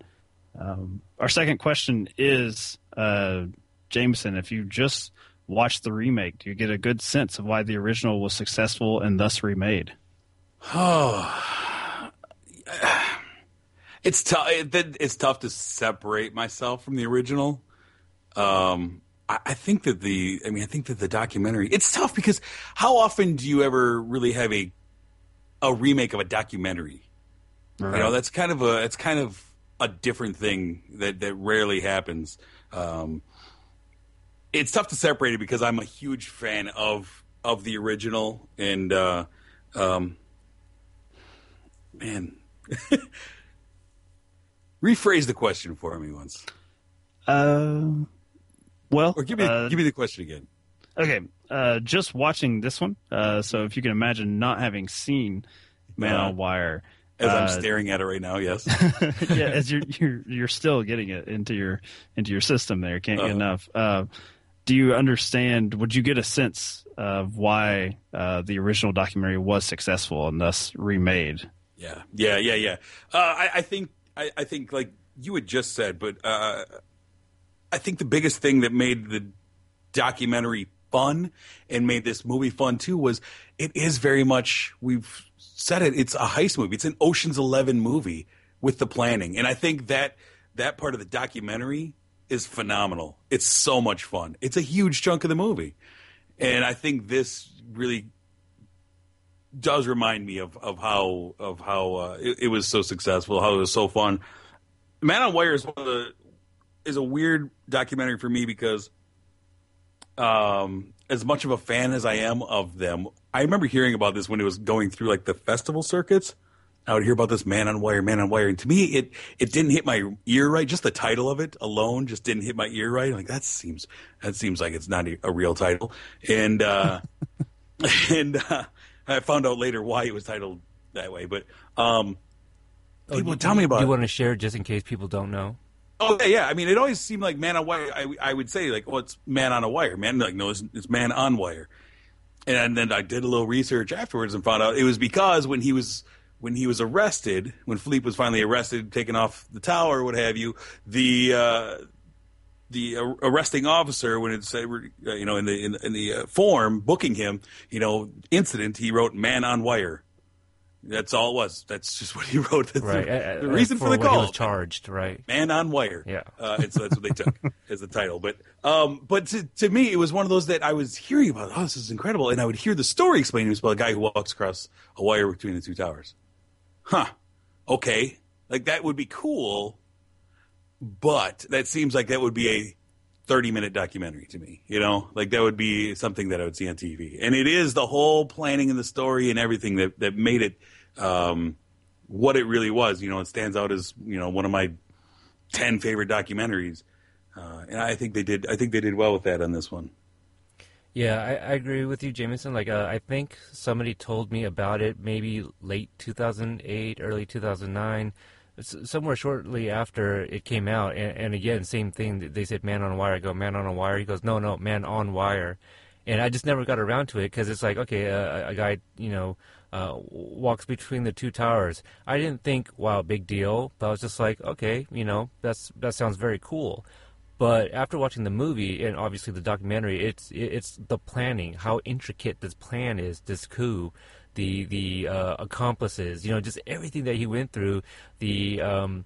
Um, our second question is uh, Jameson, if you just watch the remake, do you get a good sense of why the original was successful and thus remade? Oh, it's tough. It, it's tough to separate myself from the original. Um, I, I, think that the, I mean, I think that the documentary. It's tough because how often do you ever really have a a remake of a documentary? Right. You know, that's kind of a, it's kind of a different thing that that rarely happens. Um, it's tough to separate it because I'm a huge fan of of the original and uh, um, man. Rephrase the question for me once. Uh, well, or give me uh, give me the question again. Okay, uh, just watching this one. Uh, so if you can imagine not having seen Man on Wire, as I'm uh, staring at it right now, yes. yeah, as you're you're you're still getting it into your into your system there. Can't get uh-huh. enough. Uh, do you understand? Would you get a sense of why uh, the original documentary was successful and thus remade? Yeah, yeah, yeah, yeah. Uh, I, I, think I, I think like you had just said, but uh, I think the biggest thing that made the documentary fun and made this movie fun too was it is very much we've said it. It's a heist movie. It's an Ocean's Eleven movie with the planning, and I think that that part of the documentary is phenomenal. It's so much fun. It's a huge chunk of the movie, and I think this really does remind me of, of how of how uh, it, it, was so successful, how it was so fun. Man on Wire is one of the is a weird documentary for me because, um, as much of a fan as I am of them, I remember hearing about this when it was going through like the festival circuits. I would hear about this Man on Wire, Man on Wire, and to me, it it didn't hit my ear right. Just the title of it alone just didn't hit my ear right. I'm like that seems that seems like it's not a, a real title, and uh, and uh, I found out later why it was titled that way. But um, oh, people tell me about. Do you want to share just in case people don't know? Oh yeah, yeah. I mean, it always seemed like man on wire. I, I would say like, well, it's man on a wire. Man, like no, it's, it's man on wire. And then I did a little research afterwards and found out it was because when he was when he was arrested, when Philippe was finally arrested, taken off the tower, what have you, the uh, the arresting officer when it said, uh, you know, in the in, in the uh, form booking him, you know, incident, he wrote "man on wire." That's all it was. That's just what he wrote. That's right. The, the reason for, for the call. Was charged, right? Man on wire. Yeah. Uh, it's, that's what they took as the title. But um, but to, to me, it was one of those that I was hearing about. Oh, this is incredible, and I would hear the story explained to me about a guy who walks across a wire between the two towers. Huh. Okay. Like that would be cool but that seems like that would be a 30 minute documentary to me, you know, like that would be something that I would see on TV. And it is the whole planning and the story and everything that, that made it, um, what it really was. You know, it stands out as, you know, one of my 10 favorite documentaries. Uh, and I think they did, I think they did well with that on this one. Yeah, I, I agree with you, Jameson. Like, uh, I think somebody told me about it maybe late 2008, early 2009 somewhere shortly after it came out, and, and, again, same thing. They said "Man on Wire." I go "Man on a Wire." He goes, "No, no, Man on Wire," and I just never got around to it because it's like, okay, uh, a guy, you know, uh, walks between the two towers. I didn't think, wow, big deal, but I was just like, okay, you know, that's that sounds very cool. But after watching the movie and obviously the documentary, it's it's the planning, how intricate this plan is, this coup the the uh, accomplices, you know, just everything that he went through, the um,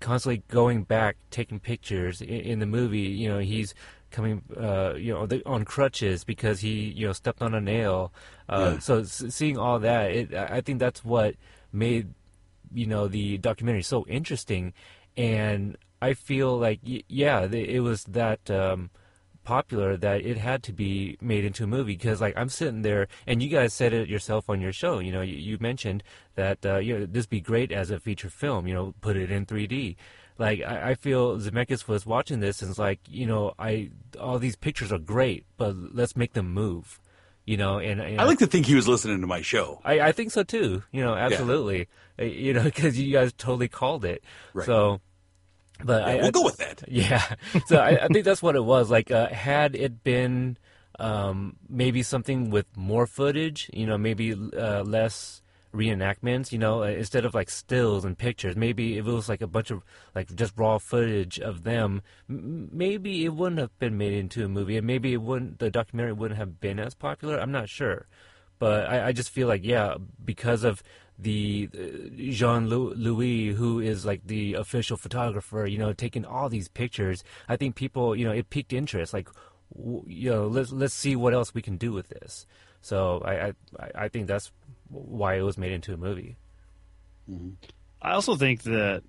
constantly going back, taking pictures in, in the movie. You know, he's coming, uh, you know, on crutches because he, you know, stepped on a nail. Uh, yeah. So seeing all that, it, I think that's what made, you know, the documentary so interesting. And I feel like, yeah, it was that um, popular that it had to be made into a movie. Because like I'm sitting there, and you guys said it yourself on your show. You know, you, you mentioned that uh, you know this be great as a feature film. You know, put it in 3D. Like I, I feel Zemeckis was watching this and it's like, you know, I all these pictures are great, but let's make them move. You know, and, and I like to think he was listening to my show. I, I think so too. You know, absolutely. Uh, You know, because you guys totally called it. Right. So, but Yeah, I, we'll I- go with that. yeah. So I, I think that's what it was. Like, uh, had it been um, maybe something with more footage, you know, maybe uh, less reenactments, you know, uh, instead of like stills and pictures, maybe if it was like a bunch of like just raw footage of them, maybe it wouldn't have been made into a movie, and maybe it wouldn't, the documentary wouldn't have been as popular. I'm not sure, but I, I just feel like yeah, because of the uh, Jean Louis, who is like the official photographer, you know, taking all these pictures. I think people, you know, it piqued interest. Like, w- you know, let's let's see what else we can do with this. So I I, I- I think that's why it was made into a movie. I also think that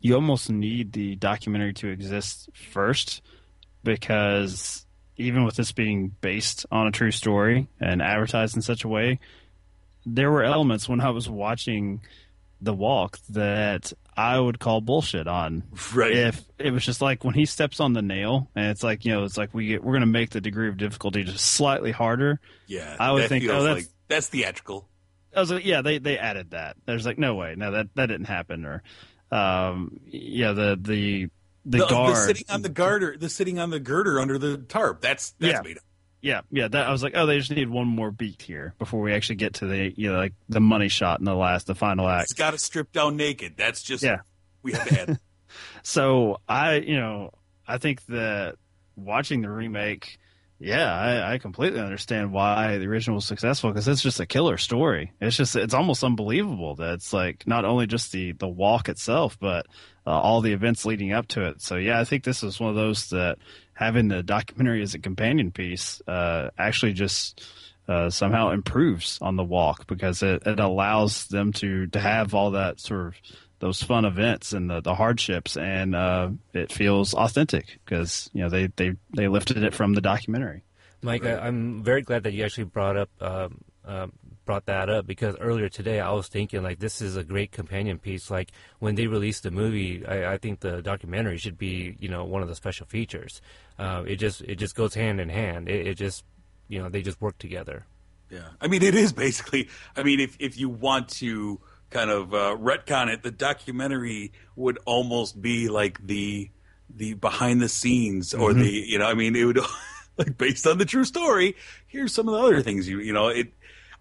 you almost need the documentary to exist first because even with this being based on a true story and advertised in such a way, there were elements when I was watching the walk that I would call bullshit on. Right. If it was just like when he steps on the nail and it's like, you know, it's like we get, we're going to make the degree of difficulty just slightly harder. Yeah, I would think, oh, that's- like that's theatrical. I was like, yeah, they they added that. There's like, no way, no, that that didn't happen. Or, um, yeah, the the the, guard, sitting on the garter, the sitting on the girder under the tarp. That's that's Yeah. made up. Yeah, yeah. That I was like, oh, they just need one more beat here before we actually get to the you know like the money shot in the last, the final act. It's got to strip down naked. That's just Yeah. We have to add. So I, you know, I think that watching the remake, yeah, I, I completely understand why the original was successful because it's just a killer story. It's just, it's almost unbelievable that it's like not only just the the walk itself, but uh, all the events leading up to it. So yeah, I think this is one of those that having the documentary as a companion piece uh, actually just. Uh, somehow improves on the walk because it, it allows them to to have all that sort of those fun events and the, the hardships and uh, it feels authentic because you know they, they they lifted it from the documentary Mike, I, I'm very glad that you actually brought up um, um, brought that up because earlier today I was thinking like this is a great companion piece. Like when they released the movie, I, I think the documentary should be you know one of the special features. Uh, it just it just goes hand in hand. It, it just you know they just work together. Yeah, I mean, it is basically. I mean, if if you want to kind of uh, retcon it, the documentary would almost be like the the behind the scenes or the you know, I mean, it would like based on the true story. Here's some of the other things you you know it.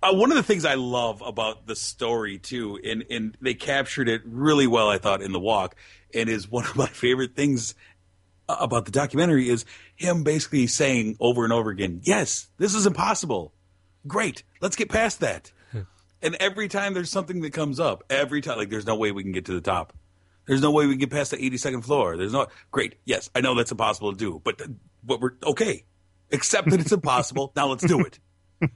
Uh, one of the things I love about the story too, and and they captured it really well, I thought, in the walk, and is one of my favorite things about the documentary is him basically saying over and over again, "Yes, this is impossible." great. Let's get past that. And every time there's something that comes up every time like there's no way we can get to the top. There's no way we can get past the 82nd floor. There's no great. Yes i know that's impossible to do but but we're okay. Accept that it's impossible. Now let's do it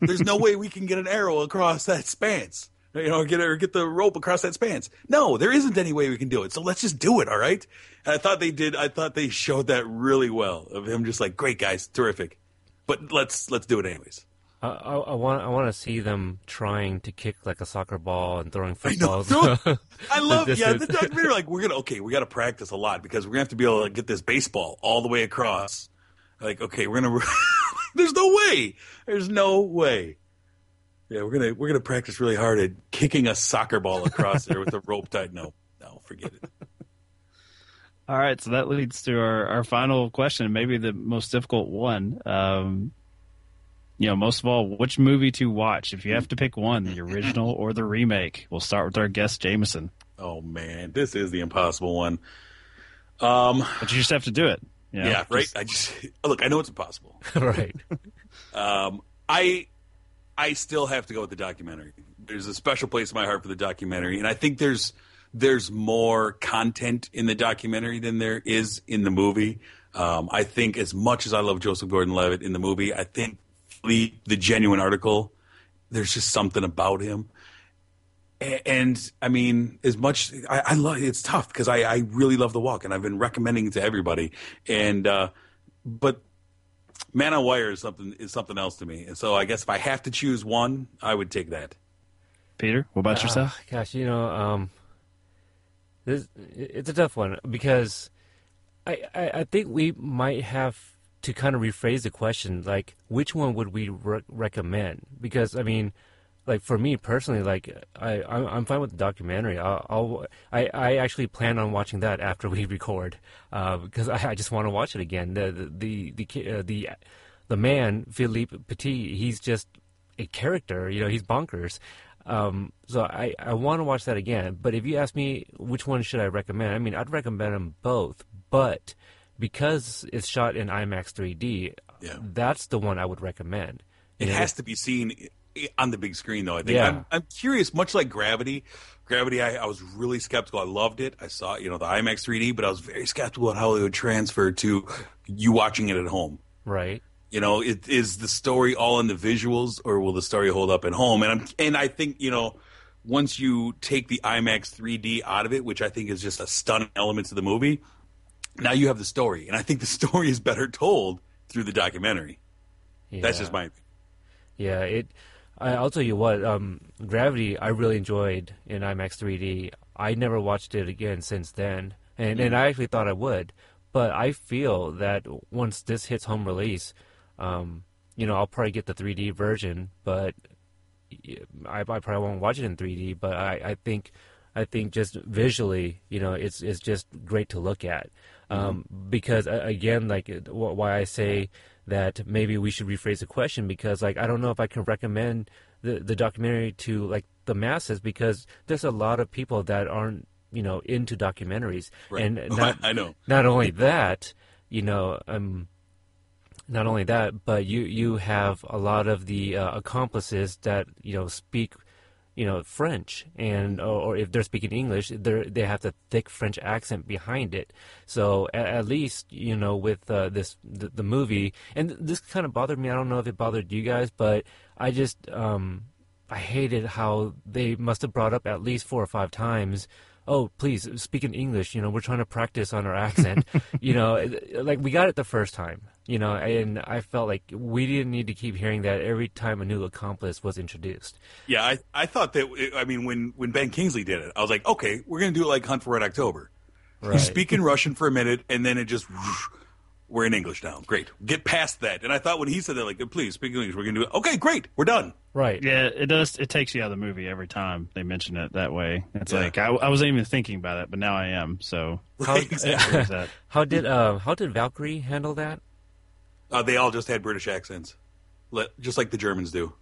there's no way we can get an arrow across that spans you know get or get the rope across that spans no there isn't any way we can do it so let's just do it all right and i thought they did i thought they showed that really well of him just like great guys terrific but let's let's do it anyways I, I, I want I want to see them trying to kick like a soccer ball and throwing I know. footballs. I love, yeah, the documentary. Like, we're gonna okay, we got to practice a lot because we're gonna have to be able to get this baseball all the way across. Like, okay, we're gonna. There's no way. There's no way. Yeah, we're gonna we're gonna practice really hard at kicking a soccer ball across there with a rope tied. No, no, forget it. all right so that leads to our, our final question maybe the most difficult one um, you know most of all which movie to watch if you have to pick one the original or the remake we'll start with our guest jameson Oh man, this is the impossible one. Um, but you just have to do it you know? yeah, right. Just- I just look. I know it's impossible. right. Um, I I still have to go with the documentary. There's a special place in my heart for the documentary, and I think there's there's more content in the documentary than there is in the movie. Um, I think as much as I love Joseph Gordon-Levitt in the movie, I think the the genuine article, there's just something about him. A- And I mean, as much I, I love it's tough because I, I really love the walk, and I've been recommending it to everybody. And uh, but Man on Wire is something is something else to me, and so I guess if I have to choose one, I would take that. Peter, what about yourself? Ah, gosh, you know, um, this it's a tough one because I, I, I think we might have to kind of rephrase the question, like which one would we re- recommend? Because I mean, like for me personally, like I I'm, I'm fine with the documentary. I'll, I'll I I actually plan on watching that after we record uh, because I, I just want to watch it again. The the the the, uh, the the man Philippe Petit, he's just a character. You know, he's bonkers. Um, so I, I want to watch that again. But if you ask me which one should I recommend, I mean, I'd recommend them both. But because it's shot in IMAX 3D, Yeah. that's the one I would recommend. It has to be seen on the big screen, though. I think. Yeah. I'm, I'm curious, much like Gravity. Gravity, I, I was really skeptical. I loved it. I saw, you know, the IMAX 3D, but I was very skeptical on how it would transfer to you watching it at home. right. You know, it is the story all in the visuals, or will the story hold up at home? And I'm, and I think you know, once you take the IMAX 3D out of it, which I think is just a stunning element to the movie, now you have the story, and I think the story is better told through the documentary. That's just my. opinion. Yeah, it. I, I'll tell you what. Um, Gravity, I really enjoyed in IMAX 3D. I never watched it again since then, and and I actually thought I would, but I feel that once this hits home release, um, you know, I'll probably get the 3D version, but I, I probably won't watch it in 3D. But I, I think, I think just visually, you know, it's it's just great to look at. Um, Because uh, again, like why I say that maybe we should rephrase the question because like I don't know if I can recommend the the documentary to like the masses because there's a lot of people that aren't you know into documentaries Right. and not I know. not only that you know um not only that but you you have a lot of the uh, accomplices that you know speak you know French and or, or if they're speaking English they they have the thick French accent behind it. So at, at least you know with uh, this the, the movie and this kind of bothered me I don't know if it bothered you guys but I just um I hated how they must have brought up at least four or five times oh please speak in english you know we're trying to practice on our accent you know like we got it the first time you know and i felt like we didn't need to keep hearing that every time a new accomplice was introduced Yeah, I, I thought that. I mean, when when Ben Kingsley did it, I was like, okay, we're gonna do it like Hunt for Red October. You Right. speak in Russian for a minute, and then it just we're in English now. Great, get past that. And I thought when he said that, like, please speak English, we're gonna do it. Okay, great, we're done. Right Yeah, it does. It takes you out of the movie every time they mention it that way. It's Yeah. like I, I wasn't even thinking about it, but now I am. So how, exactly. there's that. how did uh how did valkyrie handle that Uh, they all just had British accents, just like the Germans do.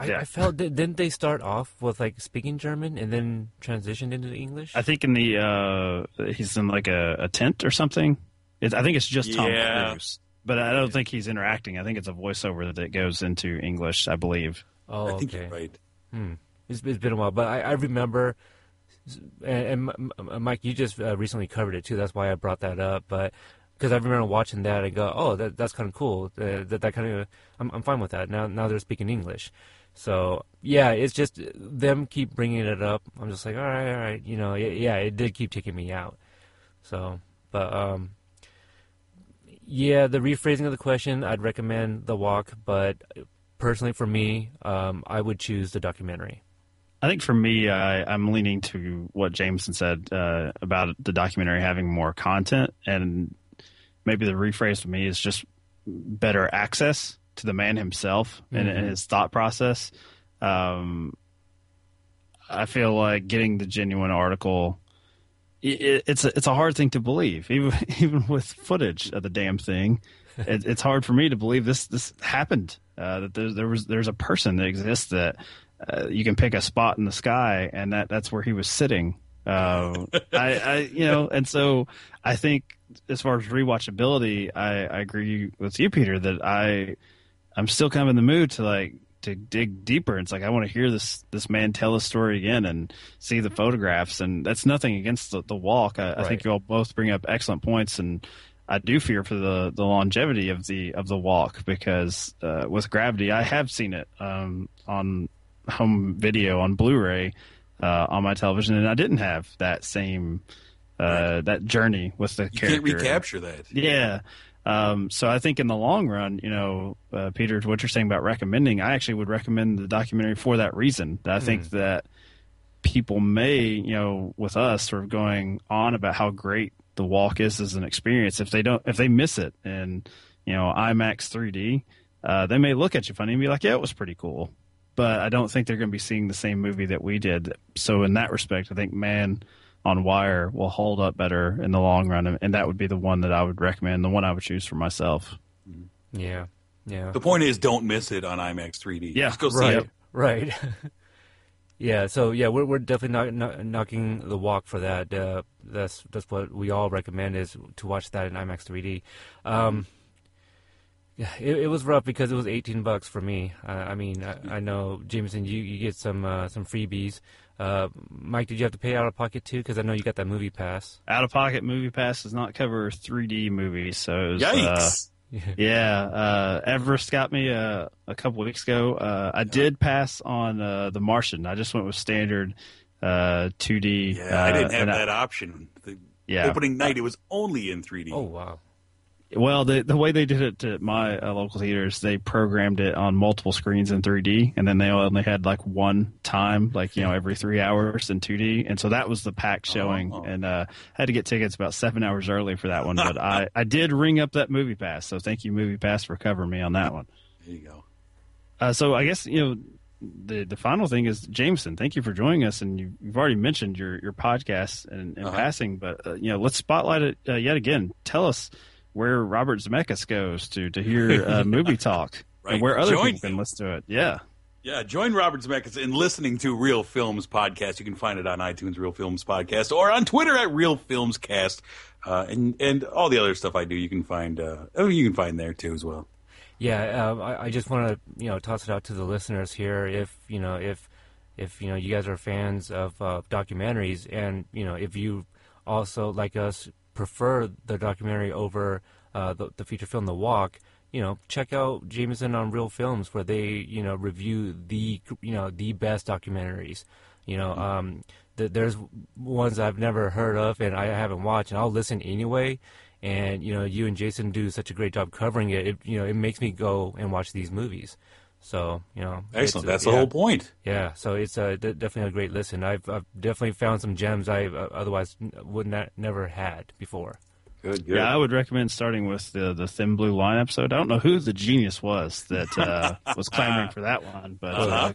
I, Yeah. I felt did, didn't they start off with like speaking german and then transitioned into english I think in the uh, he's in like a, a tent or something. It's, I think it's just Tom Yeah. Cruise, but I don't think he's interacting. I think it's a voiceover that goes into English. I believe. oh I think okay you're right. It's, it's been a while, but I, I remember, and, and M- M- Mike, you just uh, recently covered it too. That's why I brought that up. But because I remember watching that and go, oh, that that's kind of cool. Uh, that that kind of, I'm I'm fine with that. Now now they're speaking English, so yeah, it's just them keep bringing it up. I'm just like, all right, all right, you know, yeah, yeah it did keep taking me out. So, but um. Yeah, the rephrasing of the question, I'd recommend The Walk, but personally for me, um, I would choose the documentary. I think for me, I, I'm leaning to what Jameson said uh, about the documentary having more content, and maybe the rephrase for me is just better access to the man himself and, and his thought process. Um, I feel like getting the genuine article. It, it's a, it's a hard thing to believe, even even with footage of the damn thing. It, it's hard for me to believe this this happened. Uh, that there, there was there's a person that exists that uh, you can pick a spot in the sky, and that that's where he was sitting. Uh, I, I, you know, and so I think as far as rewatchability, I, I agree with you, Peter, that I, I'm still kind of in the mood to like to dig deeper. It's like I want to hear this this man tell his story again and see the photographs, and that's nothing against the, the walk. I, I think you all both bring up excellent points, and I do fear for the, the longevity of the of the walk because uh, with Gravity, I have seen it um, on home video on Blu-ray uh, on my television, and I didn't have that same uh, that journey with the You character. can't recapture that. Yeah. Um, so I think in the long run, you know, uh, Peter, what you're saying about recommending, I actually would recommend the documentary for that reason. I think that people may, you know, with us sort of going on about how great the walk is as an experience, if they don't, if they miss it and, you know, IMAX 3D, uh, they may look at you funny and be like, yeah, it was pretty cool. But I don't think they're going to be seeing the same movie that we did. So in that respect, I think Man on Wire will hold up better in the long run, and that would be the one that I would recommend, the one I would choose for myself. Yeah, yeah, The point is, don't miss it on IMAX 3D. Yeah, Just go see right, it. right. yeah, so yeah, we're we're definitely not, not knocking the walk for that. Uh, that's that's what we all recommend is to watch that in IMAX 3D. Um, yeah, it, it was rough because it was 18 bucks for me. Uh, I mean, I, I know Jameson, you, you get some uh, some freebies. Uh, Mike, did you have to pay out of pocket too? Because I know you got that movie pass. Out of pocket movie pass does not cover 3D movies, so it was, uh, Yikes! Yeah, uh, Everest got me uh, a couple weeks ago. Uh, I did pass on uh, The Martian. I just went with standard uh, 2D. yeah, I uh, didn't have and I- that option. The Yeah. opening night, it was only in 3D. Oh wow. Well, the the way they did it at my uh, local theaters, they programmed it on multiple screens in 3D, and then they only had like one time, like you know, every three hours in 2D, and so that was the pack showing, Oh. and uh, had to get tickets about seven hours early for that one. But I I did ring up that Movie Pass, so thank you Movie Pass for covering me on that one. There you go. Uh, so I guess you know the the final thing is Jameson. Thank you for joining us, and you've, you've already mentioned your your podcast in, in Uh-huh. passing, but uh, you know let's spotlight it uh, yet again. Tell us where Robert Zemeckis goes to to hear uh, movie talk, Right. and where other Join people can listen to it. Yeah, Yeah, join Robert Zemeckis in listening to Real Films Podcast. You can find it on iTunes, Real Films Podcast, or on Twitter at Real Films Cast, uh, and and all the other stuff I do. You can find uh, oh, you can find there too as well. Yeah, um, I, I just want to you know toss it out to the listeners here. If you know if if you know you guys are fans of uh, documentaries, and you know if you also like us prefer the documentary over uh, the, the feature film The Walk, you know check out Jameson on Real Films where they you know review the you know the best documentaries. You know, um, th- there's ones I've never heard of and I haven't watched, and I'll listen anyway. And you know, you and Jason do such a great job covering it. It you know, it makes me go and watch these movies. So you know, Excellent. That's uh, the whole point. Yeah, so it's uh, d- definitely a great listen. I've, I've definitely found some gems I uh, otherwise would not never had before. Good, good. yeah. I would recommend starting with the the Thin Blue Line episode. I don't know who the genius was that uh, was clamoring for that one, but uh, Uh-huh.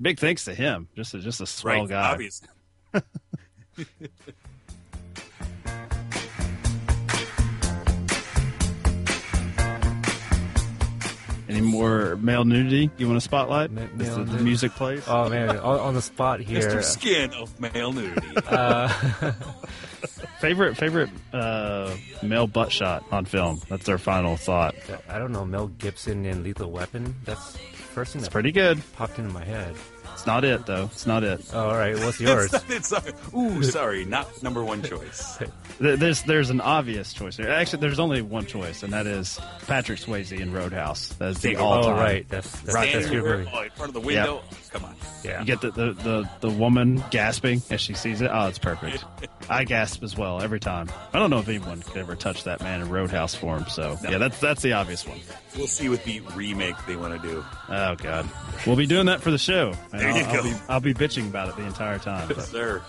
big thanks to him. Just a, just a swell right, guy. obvious. Any more male nudity you want to spotlight? Ma- As male the, the music plays. Oh man, on, on the spot here. Mr. Skin of male nudity. Uh, Favorite favorite uh, male butt shot on film. That's our final thought. I don't know Mel Gibson in Lethal Weapon. That's the first thing It's that pretty good. popped into my head. It's not it though. It's not it. Oh, all right, what's yours? It's, sorry. Ooh, sorry, not number one choice. There's there's an obvious choice here. Actually, there's only one choice, and that is Patrick Swayze in Roadhouse. That's the Oh, all oh, right, that's that's, Right, that's your there, movie. oh, in front of the window. Come on. Yeah, You get the, the, the, the woman gasping as she sees it. Oh, it's perfect. I gasp as well every time. I don't know if anyone could ever touch that man in Roadhouse form. So yeah, that's that's the obvious one. We'll see what the remake they want to do. Oh God, we'll be doing that for the show. There you I'll, I'll go. be I'll be bitching about it the entire time. but- Sir.